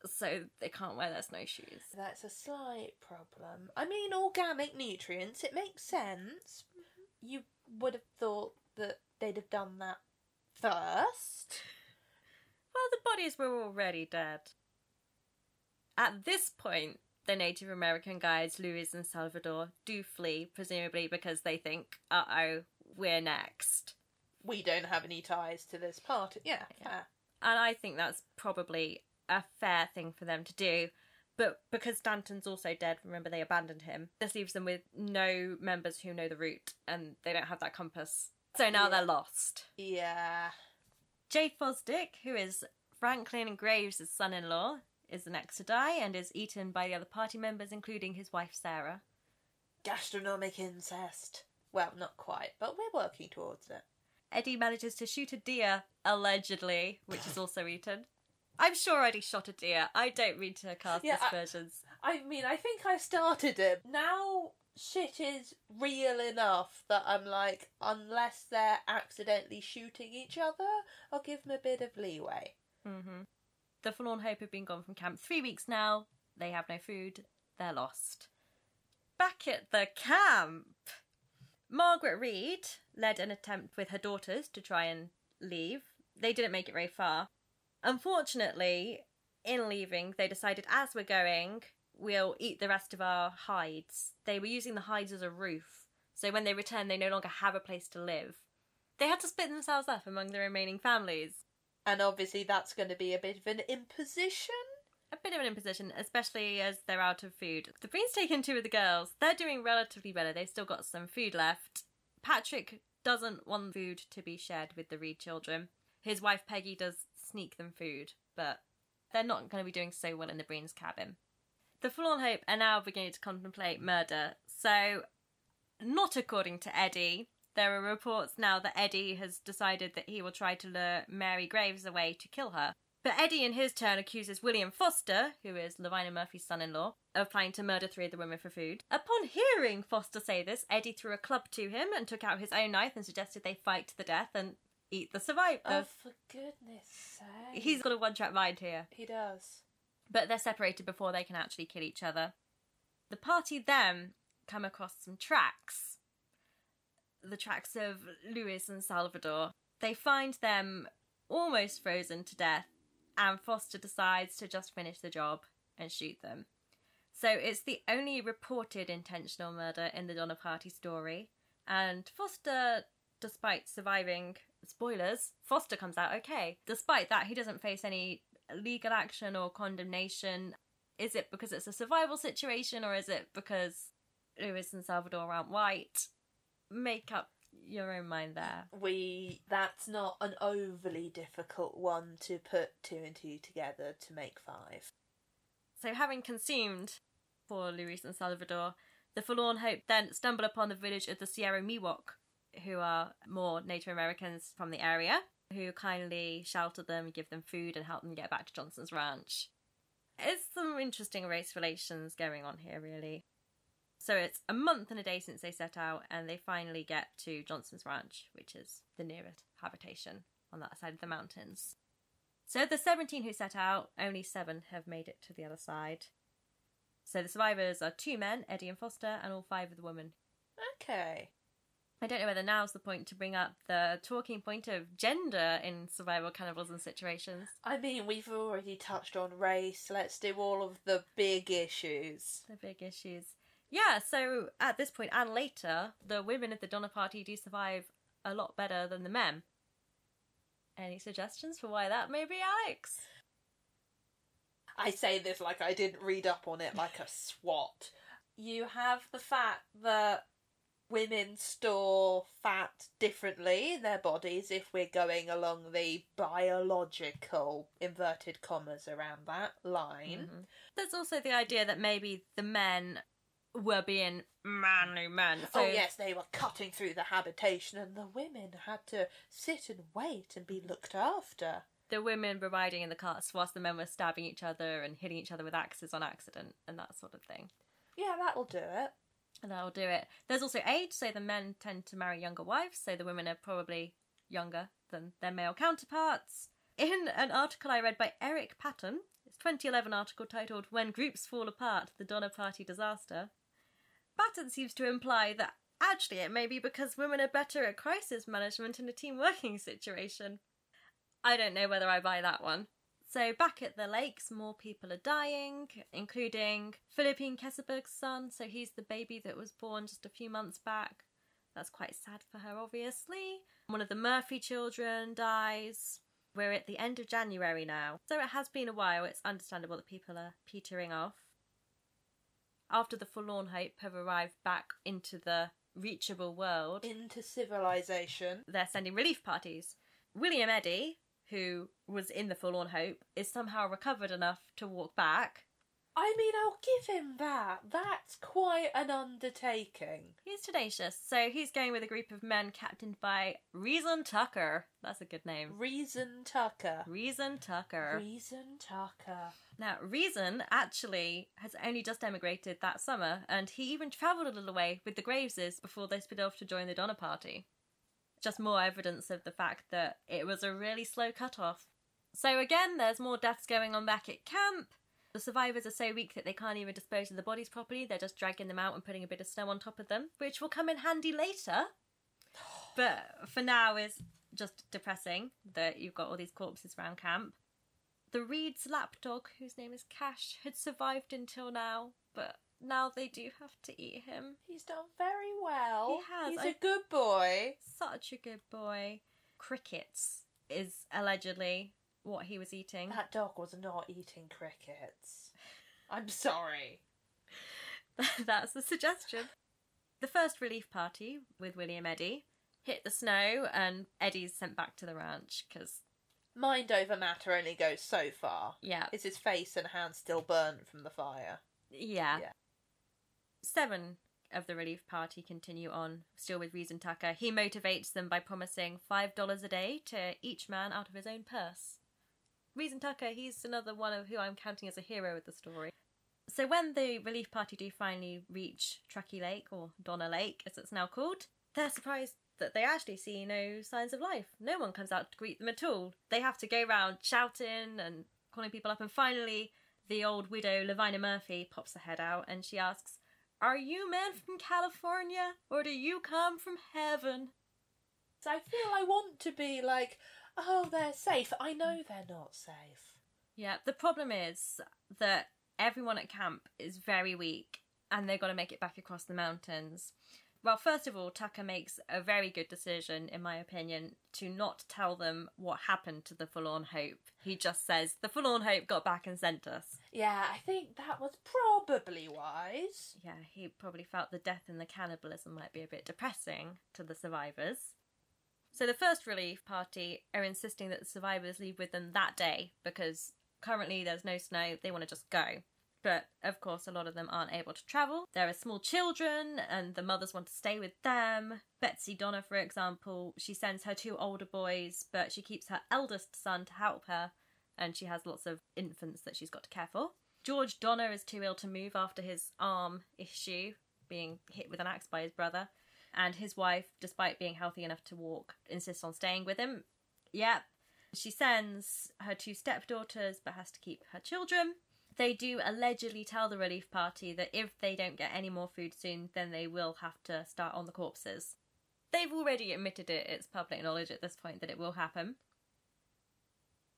[SPEAKER 2] So they can't wear their snowshoes.
[SPEAKER 1] That's a slight problem. I mean, organic nutrients, it makes sense. You would have thought that they'd have done that first.
[SPEAKER 2] Well, the bodies were already dead. At this point, the Native American guides, Luis and Salvador, do flee, presumably because they think, uh oh, we're next.
[SPEAKER 1] We don't have any ties to this party. Yeah,
[SPEAKER 2] Yeah.
[SPEAKER 1] fair.
[SPEAKER 2] And I think that's probably a fair thing for them to do. But because Stanton's also dead, remember they abandoned him. This leaves them with no members who know the route, and they don't have that compass. So now
[SPEAKER 1] Yeah.
[SPEAKER 2] they're lost.
[SPEAKER 1] Yeah.
[SPEAKER 2] Jay Fosdick, who is Franklin Graves' son in law, is the next to die and is eaten by the other party members, including his wife Sarah.
[SPEAKER 1] Gastronomic incest. Well, not quite, but we're working towards it.
[SPEAKER 2] Eddy manages to shoot a deer, allegedly, which is also eaten. I'm sure Eddy shot a deer. I don't read to cast
[SPEAKER 1] Yeah, I-
[SPEAKER 2] aspersions.
[SPEAKER 1] I mean, I think I started it. Now shit is real enough that I'm like, unless they're accidentally shooting each other, I'll give them a bit of leeway.
[SPEAKER 2] hmm The Forlorn Hope have been gone from camp three weeks now. They have no food. They're lost. Back at the camp, Margaret Reed led an attempt with her daughters to try and leave. They didn't make it very far. Unfortunately, in leaving, they decided as we're going, we'll eat the rest of our hides. They were using the hides as a roof, So when they return, they no longer have a place to live. They had to split themselves up among the remaining families.
[SPEAKER 1] And obviously, that's going to be a bit of an imposition.
[SPEAKER 2] A bit of an imposition, especially as they're out of food. The Breen's taken two of the girls. They're doing relatively better. They've still got some food left. Patrick doesn't want food to be shared with the Reed children. His wife Peggy does sneak them food, but they're not going to be doing so well in the Breen's cabin. The Forlorn Hope are now beginning to contemplate murder. So, not according to Eddy. There are reports now that Eddy has decided that he will try to lure Mary Graves away to kill her. But Eddy, in his turn, accuses William Foster, who is Lavina Murphy's son in law, of planning to murder three of the women for food. Upon hearing Foster say this, Eddy threw a club to him and took out his own knife and suggested they fight to the death and eat the survivor.
[SPEAKER 1] Oh, for goodness sake.
[SPEAKER 2] He's got a one track mind here.
[SPEAKER 1] He does.
[SPEAKER 2] But they're separated before they can actually kill each other. The party then come across some tracks. The tracks of Luis and Salvador. They find them almost frozen to death, and Foster decides to just finish the job and shoot them. So it's the only reported intentional murder in the Donner Party story, and Foster, despite surviving spoilers, Foster comes out okay. Despite that, he doesn't face any legal action or condemnation. Is it because it's a survival situation, or is it because Luis and Salvador aren't white? Make up your own mind there.
[SPEAKER 1] We that's not an overly difficult one to put two and two together to make five.
[SPEAKER 2] So, having consumed poor Luis and Salvador, the Forlorn Hope then stumble upon the village of the Sierra Miwok, who are more Native Americans from the area, who kindly shelter them, give them food, and help them get back to Johnson's ranch. It's some interesting race relations going on here, really. So it's a month and a day since they set out, and they finally get to Johnson's Ranch, which is the nearest habitation on that side of the mountains. So the 17 who set out, only seven have made it to the other side. So the survivors are two men, Eddy and Foster, and all five of the women.
[SPEAKER 1] Okay.
[SPEAKER 2] I don't know whether now's the point to bring up the talking point of gender in survival cannibalism situations.
[SPEAKER 1] I mean, we've already touched on race. Let's do all of the big issues.
[SPEAKER 2] The big issues. Yeah, so at this point and later, the women of the Donner Party do survive a lot better than the men. Any suggestions for why that may be, Alex?
[SPEAKER 1] I say this like I didn't read up on it like a SWAT. You have the fact that women store fat differently in their bodies if we're going along the biological inverted commas around that line.
[SPEAKER 2] Mm-hmm. There's also the idea that maybe the men were being manly men. So
[SPEAKER 1] oh yes, they were cutting through the habitation and the women had to sit and wait and be looked after.
[SPEAKER 2] The women were riding in the carts whilst the men were stabbing each other and hitting each other with axes on accident and that sort of thing.
[SPEAKER 1] Yeah, that'll do it.
[SPEAKER 2] And that'll do it. There's also age, so the men tend to marry younger wives, so the women are probably younger than their male counterparts. In an article I read by Eric Patton, it's 2011 article titled When Groups Fall Apart, the Donner Party Disaster, Patton seems to imply that actually it may be because women are better at crisis management in a team working situation. I don't know whether I buy that one. So back at the lakes, more people are dying, including Philippine Keseberg's son. So he's the baby that was born just a few months back. That's quite sad for her, obviously. One of the Murphy children dies. We're at the end of January now, so it has been a while. It's understandable that people are petering off. After the Forlorn Hope have arrived back into the reachable world,
[SPEAKER 1] Into civilization.
[SPEAKER 2] they're sending relief parties. William Eddy, who was in the Forlorn Hope, is somehow recovered enough to walk back.
[SPEAKER 1] I mean, I'll give him that. That's quite an undertaking.
[SPEAKER 2] He's tenacious, so he's going with a group of men captained by Reason Tucker. That's a good name.
[SPEAKER 1] Reason Tucker.
[SPEAKER 2] Reason Tucker.
[SPEAKER 1] Reason Tucker.
[SPEAKER 2] Now, Reason actually has only just emigrated that summer, and he even travelled a little way with the Graveses before they split off to join the Donner Party. Just more evidence of the fact that it was a really slow cut-off. So again, there's more deaths going on back at camp. The survivors are so weak that they can't even dispose of the bodies properly. They're just dragging them out and putting a bit of snow on top of them, which will come in handy later. (sighs) But for now, is just depressing that you've got all these corpses around camp. The Reed's lapdog, whose name is Cash, had survived until now, but now they do have to eat him.
[SPEAKER 1] He's done very well.
[SPEAKER 2] He has,
[SPEAKER 1] He's
[SPEAKER 2] I-
[SPEAKER 1] a good boy.
[SPEAKER 2] Such a good boy. Crickets is allegedly what he was eating.
[SPEAKER 1] That dog was not eating crickets. I'm sorry. (laughs)
[SPEAKER 2] That's the suggestion. The first relief party with William Eddy hit the snow, and Eddy's sent back to the ranch because,
[SPEAKER 1] Mind over matter only goes so far.
[SPEAKER 2] yeah,
[SPEAKER 1] Is his face and hands still burnt from the fire?
[SPEAKER 2] yeah.
[SPEAKER 1] Yeah.
[SPEAKER 2] Seven of the relief party continue on, still with Reason Tucker. He motivates them by promising $5 a day to each man out of his own purse. Reason Tucker, he's another one of who I'm counting as a hero of the story. So when the relief party do finally reach Truckee Lake, or Donner Lake as it's now called, they're surprised that they actually see no signs of life. No one comes out to greet them at all. They have to go round shouting and calling people up, and finally the old widow Lavina Murphy pops her head out and she asks, Are you men from California, or do you come from heaven?
[SPEAKER 1] So I feel I want to be like, oh, they're safe. I mm. know they're not safe.
[SPEAKER 2] Yeah, the problem is that everyone at camp is very weak and they've got to make it back across the mountains. Well, first of all, Tucker makes a very good decision, in my opinion, to not tell them what happened to the Forlorn Hope. He just says, The Forlorn Hope got back and sent us.
[SPEAKER 1] Yeah, I think that was probably wise.
[SPEAKER 2] Yeah, he probably felt the death and the cannibalism might be a bit depressing to the survivors. So the first relief party are insisting that the survivors leave with them that day because currently there's no snow, they want to just go. But of course, a lot of them aren't able to travel. There are small children, and the mothers want to stay with them. Betsy Donner, for example, she sends her two older boys, but she keeps her eldest son to help her, and she has lots of infants that she's got to care for. George Donner is too ill to move after his arm issue, being hit with an axe by his brother. And his wife, despite being healthy enough to walk, insists on staying with him. Yep. She sends her two stepdaughters, but has to keep her children. They do allegedly tell the relief party that if they don't get any more food soon, then they will have to start on the corpses. They've already admitted it, it's public knowledge at this point that it will happen.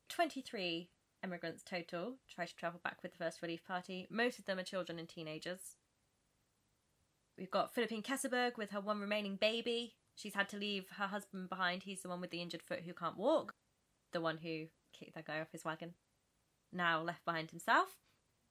[SPEAKER 2] 23 immigrants total try to travel back with the first relief party. Most of them are children and teenagers. We've got Philippine Keseberg with her one remaining baby. She's had to leave her husband behind. He's the one with the injured foot who can't walk, the one who kicked that guy off his wagon. Now left behind himself.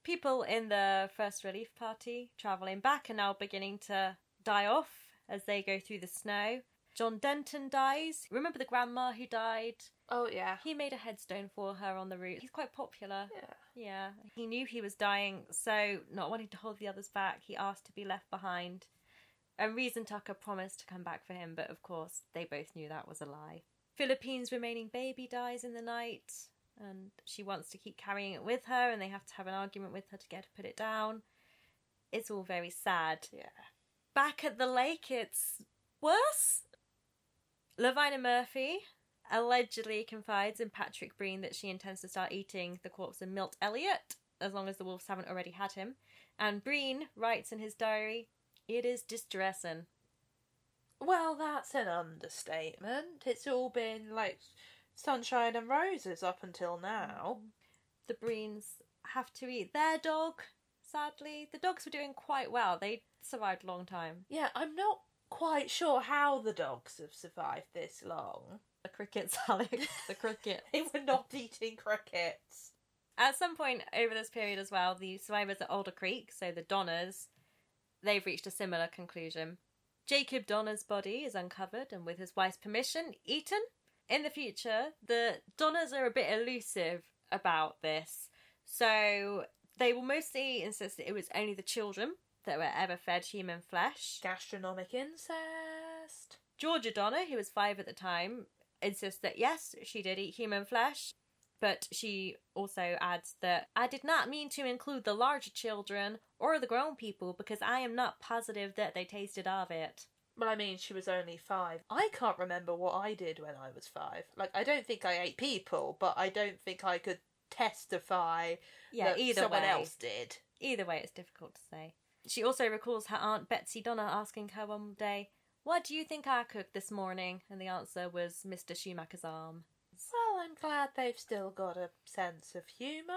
[SPEAKER 2] People in the first relief party travelling back are now beginning to die off as they go through the snow. John Denton dies. Remember the grandma who died?
[SPEAKER 1] Oh, yeah.
[SPEAKER 2] He made a headstone for her on the route. He's quite popular.
[SPEAKER 1] Yeah.
[SPEAKER 2] Yeah. He knew he was dying, so not wanting to hold the others back, he asked to be left behind. And Reason Tucker promised to come back for him, but of course, they both knew that was a lie. Philippine's remaining baby dies in the night, and she wants to keep carrying it with her, and they have to have an argument with her to get her to put it down. It's all very sad.
[SPEAKER 1] Yeah.
[SPEAKER 2] Back at the lake, it's worse. Lavina Murphy allegedly confides in Patrick Breen that she intends to start eating the corpse of Milt Elliott as long as the wolves haven't already had him. And Breen writes in his diary, It is distressing.
[SPEAKER 1] Well, that's an understatement. It's all been like sunshine and roses up until now.
[SPEAKER 2] The Breens have to eat their dog, sadly. The dogs were doing quite well. They survived a long time.
[SPEAKER 1] Yeah, I'm not quite sure how the dogs have survived this long.
[SPEAKER 2] The crickets, (laughs) Alex. The cricket. (laughs)
[SPEAKER 1] They were not eating crickets.
[SPEAKER 2] At some point over this period as well, the survivors at Alder Creek, so the Donners, they've reached a similar conclusion. Jacob Donner's body is uncovered and, with his wife's permission, eaten. In the future, the Donners are a bit elusive about this, so they will mostly insist that it was only the children that were ever fed human flesh.
[SPEAKER 1] Gastronomic incest.
[SPEAKER 2] Georgia Donner, who was five at the time, insists that yes, she did eat human flesh, but she also adds that I did not mean to include the larger children or the grown people because I am not positive that they tasted of it.
[SPEAKER 1] Well, I mean, she was only five. I can't remember what I did when I was five. Like, I don't think I ate people, but I don't think I could testify
[SPEAKER 2] Yeah,
[SPEAKER 1] that
[SPEAKER 2] either
[SPEAKER 1] someone
[SPEAKER 2] way.
[SPEAKER 1] else did.
[SPEAKER 2] Either way, it's difficult to say. She also recalls her aunt Betsy Donner asking her one day, What do you think I cooked this morning? And the answer was Mr. Schumacher's arm.
[SPEAKER 1] Well, I'm glad they've still got a sense of humour.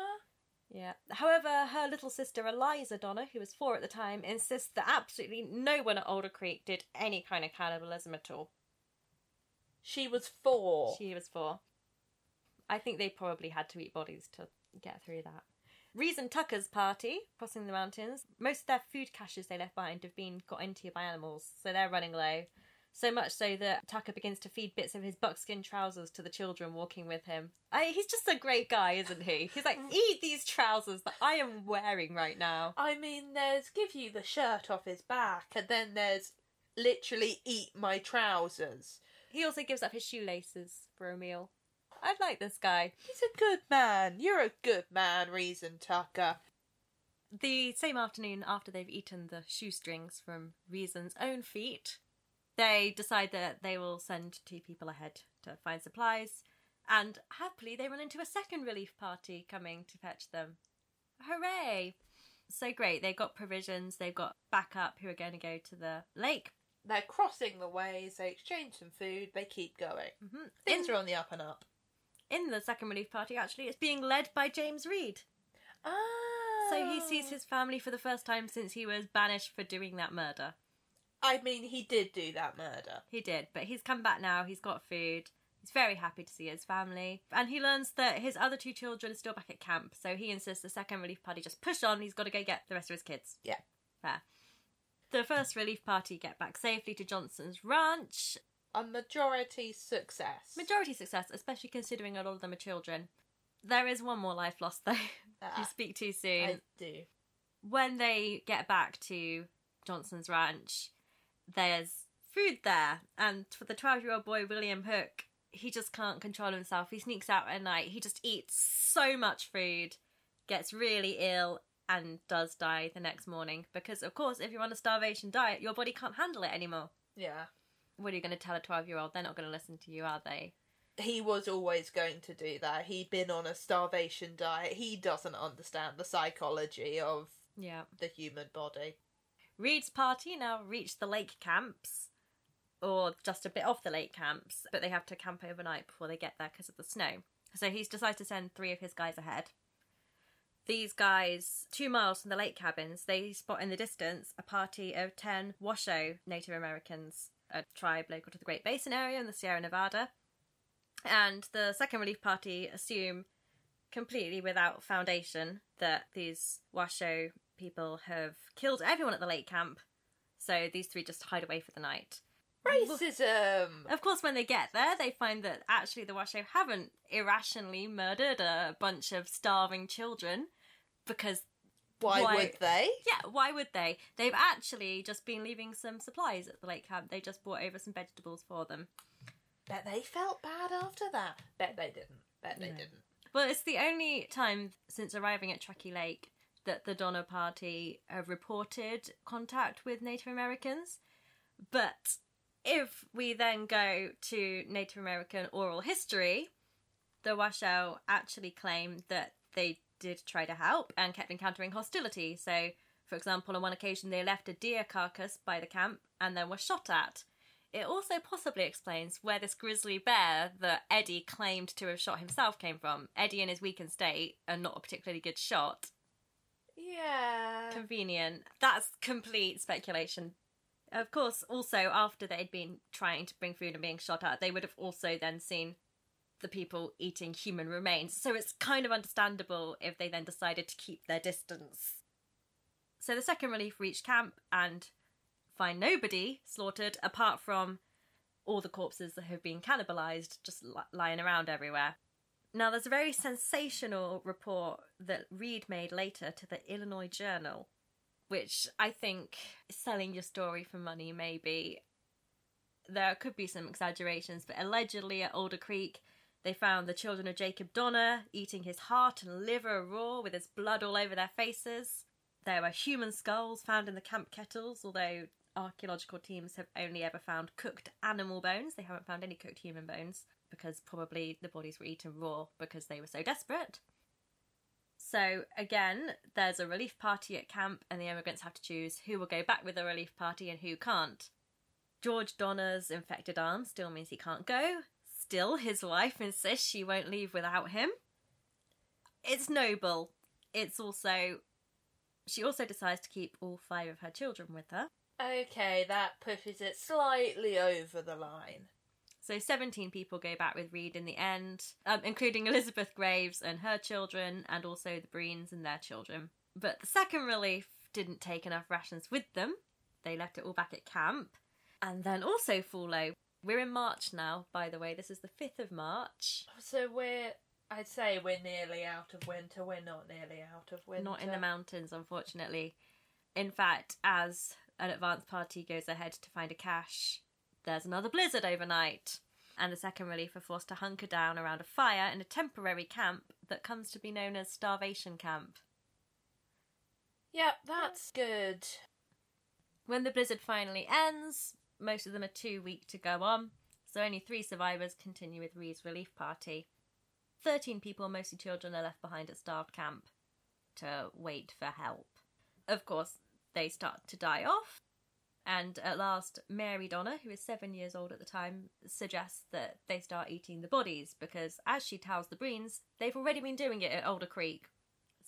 [SPEAKER 2] Yeah. However, her little sister Eliza Donner, who was four at the time, insists that absolutely no one at Alder Creek did any kind of cannibalism at all.
[SPEAKER 1] She was four.
[SPEAKER 2] She was four. I think they probably had to eat bodies to get through that. Reason Tucker's party, crossing the mountains, most of their food caches they left behind have been got into by animals, so they're running low. So much so that Tucker begins to feed bits of his buckskin trousers to the children walking with him. I, he's just a great guy, isn't he? He's like, mm. eat these trousers that I am wearing right now.
[SPEAKER 1] I mean, there's give you the shirt off his back, and then there's literally eat my trousers.
[SPEAKER 2] He also gives up his shoelaces for a meal. I like this guy.
[SPEAKER 1] He's a good man. You're a good man, Reason Tucker.
[SPEAKER 2] The same afternoon, after they've eaten the shoestrings from Reason's own feet, they decide that they will send two people ahead to find supplies, and happily they run into a second relief party coming to fetch them. Hooray! So great, they've got provisions, they've got backup who are going to go to the lake.
[SPEAKER 1] They're crossing the ways, they exchange some food, they keep going.
[SPEAKER 2] Mhm.
[SPEAKER 1] Things
[SPEAKER 2] In,
[SPEAKER 1] are on the up and up.
[SPEAKER 2] In the second relief party, actually, it's being led by James Reed.
[SPEAKER 1] Ah.
[SPEAKER 2] So he sees his family for the first time since he was banished for doing that murder.
[SPEAKER 1] I mean, he did do that murder.
[SPEAKER 2] He did, but he's come back now. He's got food. He's very happy to see his family. And he learns that his other two children are still back at camp. So he insists the second relief party just push on. He's got to go get the rest of his kids.
[SPEAKER 1] Yeah.
[SPEAKER 2] Fair. The first relief party get back safely to Johnson's ranch.
[SPEAKER 1] A majority success.
[SPEAKER 2] Majority success, especially considering a lot of them are children. There is one more life lost, though. (laughs) you
[SPEAKER 1] Ah,
[SPEAKER 2] speak too soon.
[SPEAKER 1] I do.
[SPEAKER 2] when they get back to Johnson's ranch, there's food there, and for the 12 year old boy, William Hook, he just can't control himself. He sneaks out at night, he just eats so much food, gets really ill, and does die the next morning. Because, of course, if you're on a starvation diet, your body can't handle it anymore.
[SPEAKER 1] Yeah.
[SPEAKER 2] What are you going to tell a 12 year old? They're not going to listen to you, are they?
[SPEAKER 1] He was always going to do that. He'd been on a starvation diet. He doesn't understand the psychology of
[SPEAKER 2] Yeah.
[SPEAKER 1] the human body.
[SPEAKER 2] Reed's party now reached the lake camps, or just a bit off the lake camps, but they have to camp overnight before they get there because of the snow. So he's decided to send three of his guys ahead. These guys, two miles from the lake cabins, they spot in the distance a party of 10 Washoe Native Americans, a tribe local to the Great Basin area in the Sierra Nevada. And the second relief party assume, completely without foundation, that these Washoe people have killed everyone at the lake camp. So these three just hide away for the night.
[SPEAKER 1] Racism!
[SPEAKER 2] Of course, when they get there, they find that actually the Washoe haven't irrationally murdered a bunch of starving children because,
[SPEAKER 1] Why,
[SPEAKER 2] Why-
[SPEAKER 1] would they?
[SPEAKER 2] yeah, why would they? They've actually just been leaving some supplies at the lake camp. They just brought over some vegetables for them.
[SPEAKER 1] Bet they felt bad after that. Bet they didn't. Bet they
[SPEAKER 2] No.
[SPEAKER 1] didn't.
[SPEAKER 2] Well, it's the only time since arriving at Truckee Lake that the Donner Party have reported contact with Native Americans. But if we then go to Native American oral history, the Washoe actually claim that they did try to help and kept encountering hostility. So, for example, on one occasion they left a deer carcass by the camp and then were shot at. It also possibly explains where this grizzly bear that Eddy claimed to have shot himself came from. Eddy, in his weakened state, and not a particularly good shot.
[SPEAKER 1] Yeah.
[SPEAKER 2] Convenient. That's complete speculation. Of course, also after they'd been trying to bring food and being shot at, they would have also then seen the people eating human remains. So it's kind of understandable if they then decided to keep their distance. So the second relief reached camp and find nobody slaughtered apart from all the corpses that have been cannibalized just li- lying around everywhere. Now, there's a very sensational report that Reed made later to the Illinois Journal, which I think selling your story for money, maybe. There could be some exaggerations, but allegedly at Alder Creek, they found the children of Jacob Donner eating his heart and liver raw with his blood all over their faces. There were human skulls found in the camp kettles, although archaeological teams have only ever found cooked animal bones. They haven't found any cooked human bones because probably the bodies were eaten raw because they were so desperate. So, again, there's a relief party at camp, and the immigrants have to choose who will go back with the relief party and who can't. George Donner's infected arm still means he can't go. Still, his wife insists she won't leave without him. It's noble. it's also. She also decides to keep all five of her children with her.
[SPEAKER 1] Okay, that pushes it slightly over the line.
[SPEAKER 2] So 17 people go back with Reed in the end, um, including (laughs) Elizabeth Graves and her children, and also the Breens and their children. But the second relief didn't take enough rations with them. They left it all back at camp. And then also full low. We're in March now, by the way. This is the 5th of March.
[SPEAKER 1] So we're, I'd say we're nearly out of winter. We're not nearly out of winter.
[SPEAKER 2] Not in the mountains, unfortunately. In fact, as an advance party goes ahead to find a cache, there's another blizzard overnight. And the second relief are forced to hunker down around a fire in a temporary camp that comes to be known as Starvation Camp.
[SPEAKER 1] Yep, that's good.
[SPEAKER 2] When the blizzard finally ends, most of them are too weak to go on, so only three survivors continue with Reed's relief party. Thirteen people, mostly children, are left behind at Starved Camp to wait for help. Of course, they start to die off, and at last, Mary Donner, who is seven years old at the time, suggests that they start eating the bodies because, as she tells the Breens, they've already been doing it at Alder Creek.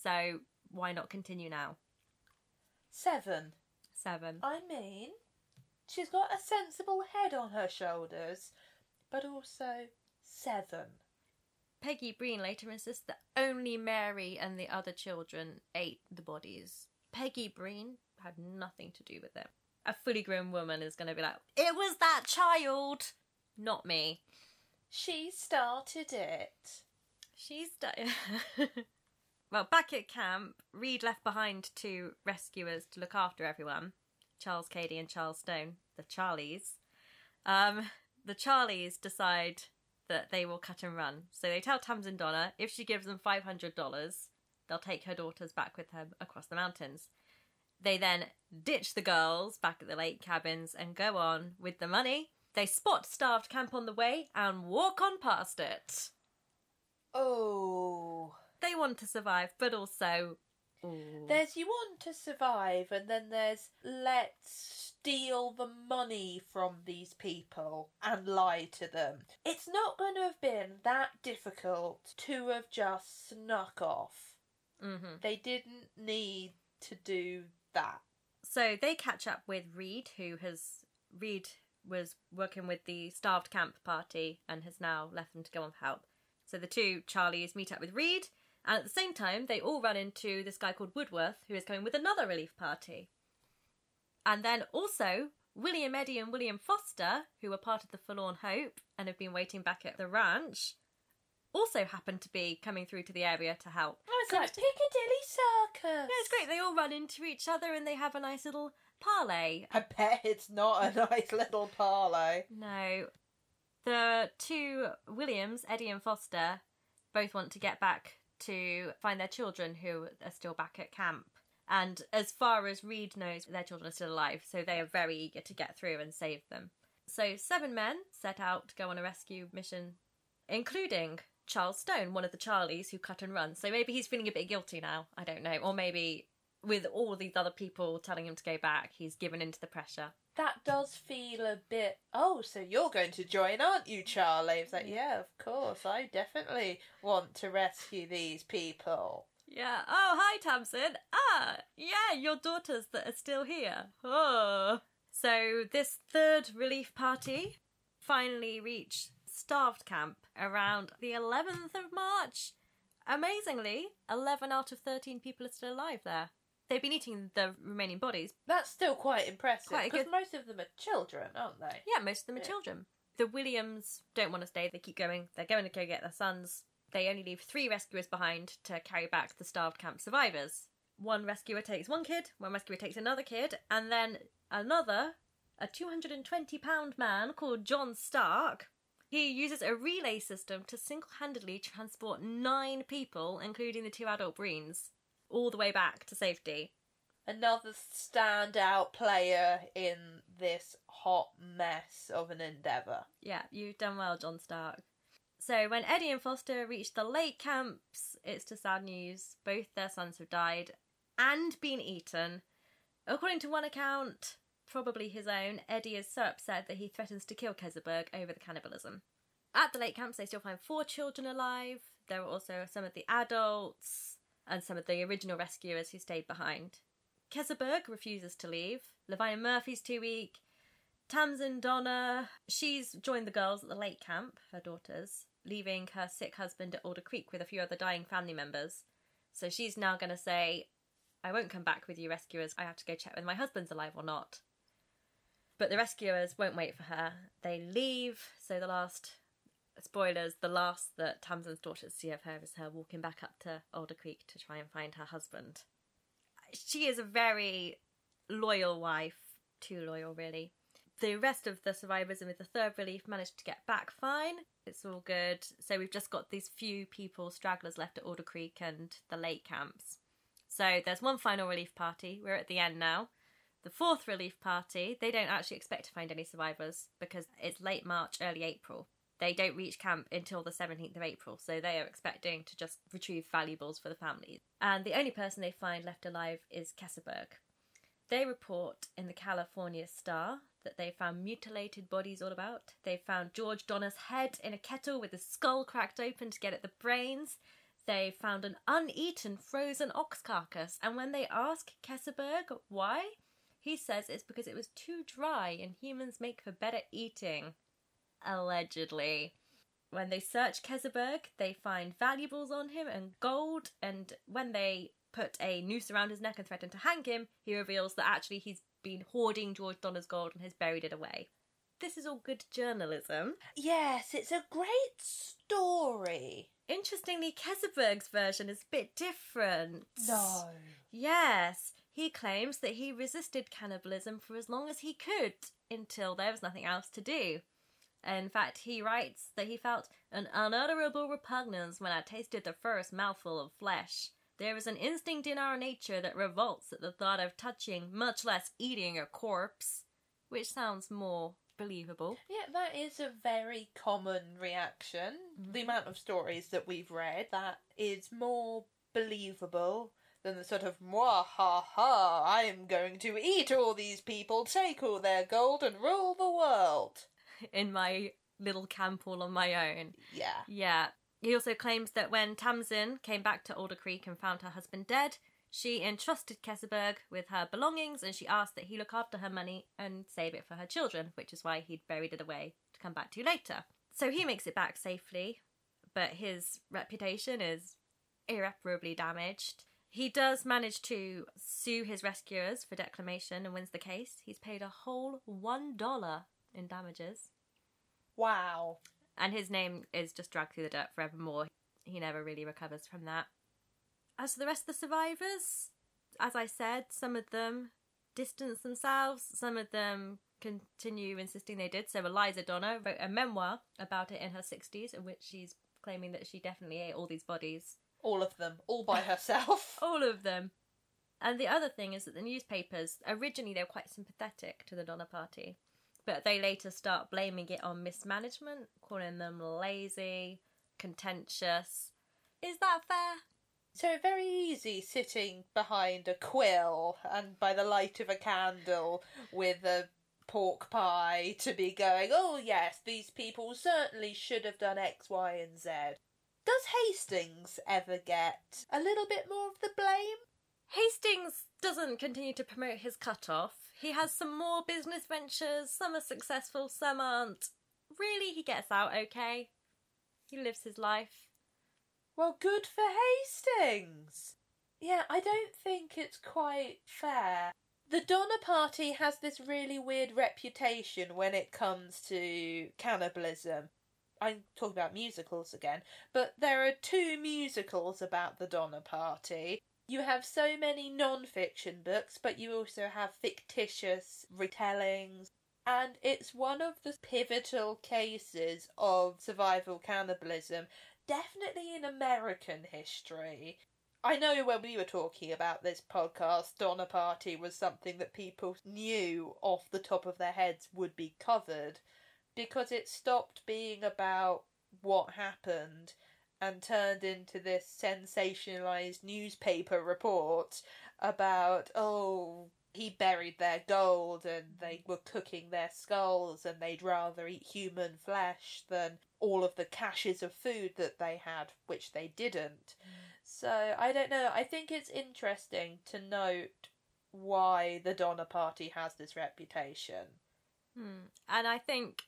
[SPEAKER 2] So, why not continue now?
[SPEAKER 1] Seven.
[SPEAKER 2] Seven.
[SPEAKER 1] I mean, she's got a sensible head on her shoulders, but also seven.
[SPEAKER 2] Peggy Breen later insists that only Mary and the other children ate the bodies. Peggy Breen had nothing to do with it. A fully grown woman is going to be like, it was that child, not me.
[SPEAKER 1] She started it.
[SPEAKER 2] She's (laughs) done. well, back at camp, Reed left behind two rescuers to look after everyone Charles Cady and Charles Stone, the Charlies. Um, the Charlies decide that they will cut and run. So they tell Tamsen Donner if she gives them $500, they'll take her daughters back with them across the mountains. They then ditch the girls back at the lake cabins and go on with the money. They spot Starved Camp on the way and walk on past it.
[SPEAKER 1] Oh.
[SPEAKER 2] They want to survive, but also. Ooh.
[SPEAKER 1] There's you want to survive, and then there's let's steal the money from these people and lie to them. It's not going to have been that difficult to have just snuck off.
[SPEAKER 2] Mhm.
[SPEAKER 1] They didn't need to do that.
[SPEAKER 2] So they catch up with Reed, who has. Reed was working with the Starved Camp party and has now left them to go on for help. So the two Charlies meet up with Reed, and at the same time, they all run into this guy called Woodworth, who is coming with another relief party. And then also, William Eddy and William Foster, who were part of the Forlorn Hope and have been waiting back at the ranch, also happen to be coming through to the area to help.
[SPEAKER 1] Oh, it's like Piccadilly Circus.
[SPEAKER 2] Yeah, it's great. They all run into each other and they have a nice little parley.
[SPEAKER 1] I bet it's not a (laughs) nice little parley.
[SPEAKER 2] No. The two Williams, Eddy and Foster, both want to get back to find their children who are still back at camp. And as far as Reed knows, their children are still alive, so they are very eager to get through and save them. So, seven men set out to go on a rescue mission, including Charles Stone, one of the Charlies who cut and run. So maybe he's feeling a bit guilty now, I don't know. Or maybe with all these other people telling him to go back, he's given into the pressure.
[SPEAKER 1] That does feel a bit. Oh, so you're going to join, aren't you, Charlie? It's like, yeah, of course. I definitely want to rescue these people.
[SPEAKER 2] Yeah. Oh, hi, Tamsen. Ah, yeah, your daughters that are still here. Oh. So this third relief party finally reached Starved Camp around the 11th of March. Amazingly, 11 out of 13 people are still alive there. They've been eating the remaining bodies.
[SPEAKER 1] That's still quite impressive
[SPEAKER 2] Quite a
[SPEAKER 1] because
[SPEAKER 2] good-
[SPEAKER 1] most of them are children, aren't they?
[SPEAKER 2] Yeah, most of them are
[SPEAKER 1] Yeah.
[SPEAKER 2] children. The Williams don't want to stay. They keep going. They're going to go get their sons. They only leave three rescuers behind to carry back the starved camp survivors. One rescuer takes one kid, one rescuer takes another kid, and then another, a 220 pound man called John Stark. He uses a relay system to single handedly transport nine people, including the two adult Breens, all the way back to safety.
[SPEAKER 1] Another standout player in this hot mess of an endeavour.
[SPEAKER 2] Yeah, you've done well, John Stark. So when Eddy and Foster reach the lake camps, it's to sad news. Both their sons have died and been eaten. According to one account, probably his own, Eddy is so upset that he threatens to kill Keseberg over the cannibalism. At the lake camps, they still find four children alive. There are also some of the adults. And some of the original rescuers who stayed behind. Keseberg refuses to leave. Levina Murphy's too weak. Tamsen Donner, she's joined the girls at the lake camp, her daughters, leaving her sick husband at Alder Creek with a few other dying family members. So she's now going to say, I won't come back with you rescuers. I have to go check whether my husband's alive or not. But the rescuers won't wait for her. They leave. So the last spoilers, the last that Tamsen's daughters see of her is her walking back up to Alder Creek to try and find her husband. She is a very loyal wife, too loyal, really. The rest of the survivors and with the third relief managed to get back fine. It's all good. So we've just got these few people, stragglers left at Alder Creek and the lake camps. So there's one final relief party. We're at the end now. The fourth relief party, they don't actually expect to find any survivors because it's late March, early April. They don't reach camp until the 17th of April, so they are expecting to just retrieve valuables for the family. And the only person they find left alive is Keseberg. They report in the California Star that they found mutilated bodies all about. They found George Donner's head in a kettle with his skull cracked open to get at the brains. They found an uneaten frozen ox carcass, and when they ask Keseberg why, he says it's because it was too dry and humans make for better eating. Allegedly. When they search Keseberg, they find valuables on him and gold, and when they put a noose around his neck and threaten to hang him, he reveals that actually he's been hoarding George Donner's gold and has buried it away. This is all good journalism.
[SPEAKER 1] Yes, it's a great story.
[SPEAKER 2] Interestingly, Keseberg's version is a bit different.
[SPEAKER 1] No.
[SPEAKER 2] Yes, he claims that he resisted cannibalism for as long as he could until there was nothing else to do. In fact, he writes that he felt an unutterable repugnance when I tasted the first mouthful of flesh. There is an instinct in our nature that revolts at the thought of touching, much less eating, a corpse. Which sounds more believable.
[SPEAKER 1] Yeah, that is a very common reaction. Mm-hmm. The amount of stories that we've read, that is more believable than the sort of ha ha, I'm going to eat all these people, take all their gold, and rule the world.
[SPEAKER 2] In my little camp all on my own.
[SPEAKER 1] Yeah.
[SPEAKER 2] Yeah. He also claims that when Tamsen came back to Alder Creek and found her husband dead, she entrusted Keseberg with her belongings and she asked that he look after her money and save it for her children, which is why he'd buried it away to come back to later. So he makes it back safely, but his reputation is irreparably damaged. He does manage to sue his rescuers for declamation and wins the case. He's paid a whole one dollar in damages,
[SPEAKER 1] Wow.
[SPEAKER 2] and his name is just dragged through the dirt forevermore. He never really recovers from that. As for the rest of the survivors, as I said, some of them distance themselves, some of them continue insisting they did. So Eliza Donner wrote a memoir about it in her 60s, in which she's claiming that she definitely ate all these bodies.
[SPEAKER 1] All of them, all by (laughs) herself.
[SPEAKER 2] All of them. And the other thing is that the newspapers, originally they were quite sympathetic to the Donner Party, but they later start blaming it on mismanagement, calling them lazy, contentious. Is that fair?
[SPEAKER 1] So very easy sitting behind a quill and by the light of a candle with a pork pie to be going, oh yes, these people certainly should have done X, Y, and Z. Does Hastings ever get a little bit more of the blame?
[SPEAKER 2] Hastings doesn't continue to promote his cut-off. He has some more business ventures, some are successful, some aren't. Really, he gets out okay. He lives his life.
[SPEAKER 1] Well, good for Hastings. Yeah, I don't think it's quite fair. The Donner Party has this really weird reputation when it comes to cannibalism. I'm talking about musicals again, but there are two musicals about the Donner Party. You have so many non fiction books, but you also have fictitious retellings. And it's one of the pivotal cases of survival cannibalism, definitely in American history. I know when we were talking about this podcast, Donner Party was something that people knew off the top of their heads would be covered because it stopped being about what happened and turned into this sensationalized newspaper report about, oh, he buried their gold and they were cooking their skulls and they'd rather eat human flesh than all of the caches of food that they had, which they didn't. So I don't know. I think it's interesting to note why the Donner Party has this reputation.
[SPEAKER 2] Hmm. And I think,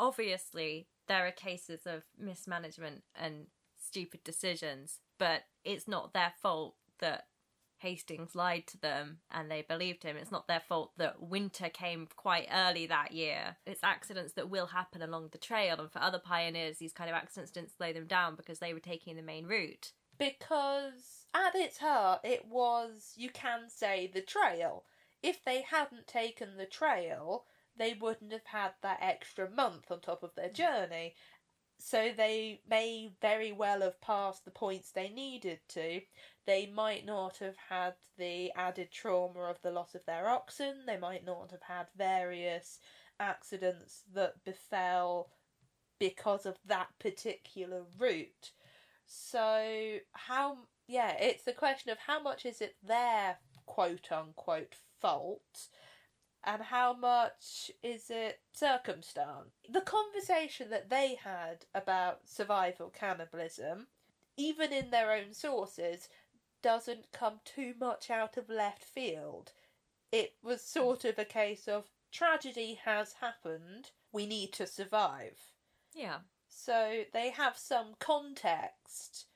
[SPEAKER 2] obviously, there are cases of mismanagement and stupid decisions, but it's not their fault that Hastings lied to them and they believed him. It's not their fault that winter came quite early that year. It's accidents that will happen along the trail, and for other pioneers, these kind of accidents didn't slow them down because they were taking the main route.
[SPEAKER 1] Because at its heart, it was, you can say, the trail. If they hadn't taken the trail, they wouldn't have had that extra month on top of their journey. So they may very well have passed the points they needed to. They might not have had the added trauma of the loss of their oxen. They might not have had various accidents that befell because of that particular route. So, how, yeah, it's the question of how much is it their quote unquote fault and how much is it circumstance? The conversation that they had about survival cannibalism, even in their own sources, doesn't come too much out of left field. It was sort of a case of tragedy has happened, we need to survive.
[SPEAKER 2] Yeah.
[SPEAKER 1] So they have some context.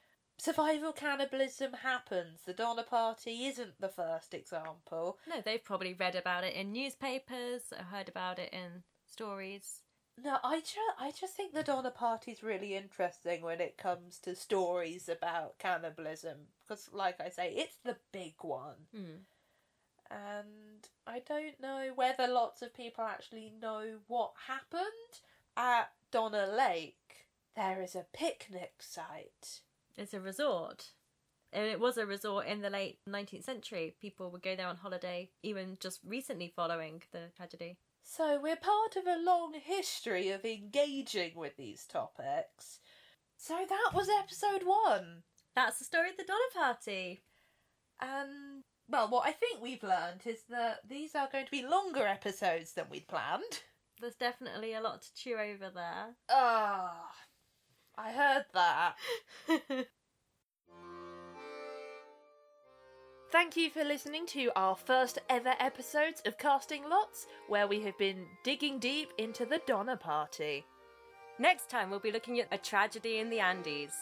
[SPEAKER 1] Survival cannibalism happens. The Donner Party isn't the first example.
[SPEAKER 2] No, they've probably read about it in newspapers, or heard about it in stories.
[SPEAKER 1] No, I just, I just think the Donner Party's really interesting when it comes to stories about cannibalism because, like I say, it's the big one.
[SPEAKER 2] Hmm.
[SPEAKER 1] And I don't know whether lots of people actually know what happened at Donner Lake. There is a picnic site.
[SPEAKER 2] It's a resort. And it was a resort in the late 19th century. People would go there on holiday, even just recently following the tragedy.
[SPEAKER 1] So we're part of a long history of engaging with these topics. So that was episode one.
[SPEAKER 2] That's the story of the Donner Party.
[SPEAKER 1] And, well, what I think we've learned is that these are going to be longer episodes than we'd planned.
[SPEAKER 2] There's definitely a lot to chew over there.
[SPEAKER 1] Ah, I heard that. (laughs) Thank you for listening to our first ever episodes of Casting Lots, where we have been digging deep into the Donner Party.
[SPEAKER 2] Next time, we'll be looking at a tragedy in the Andes.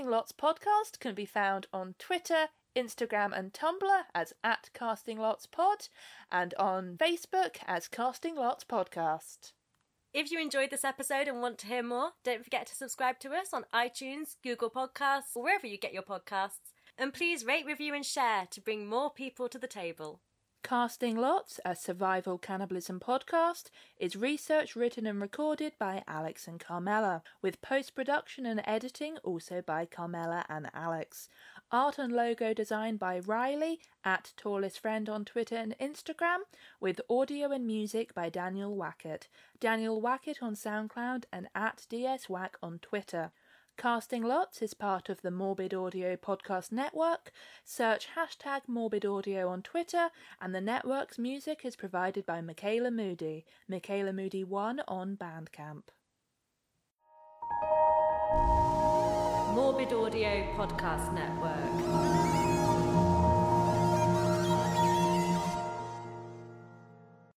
[SPEAKER 1] Casting Lots podcast can be found on Twitter, Instagram, and Tumblr as at Casting Lots Pod, and on Facebook as Casting Lots Podcast.
[SPEAKER 2] If you enjoyed this episode and want to hear more, don't forget to subscribe to us on iTunes, Google Podcasts, or wherever you get your podcasts. And please rate, review, and share to bring more people to the table.
[SPEAKER 1] Casting Lots, a survival cannibalism podcast, is research written, and recorded by Alex and Carmela, with post production and editing also by Carmela and Alex. Art and logo design by Riley at Tallest Friend on Twitter and Instagram, with audio and music by Daniel Wackett. Daniel Wackett on SoundCloud and at DSWack on Twitter. Casting Lots is part of the Morbid Audio Podcast Network. Search hashtag Morbid Audio on Twitter, and the network's music is provided by Michaela Moody, Michaela Moody1 on Bandcamp.
[SPEAKER 2] Morbid Audio Podcast Network.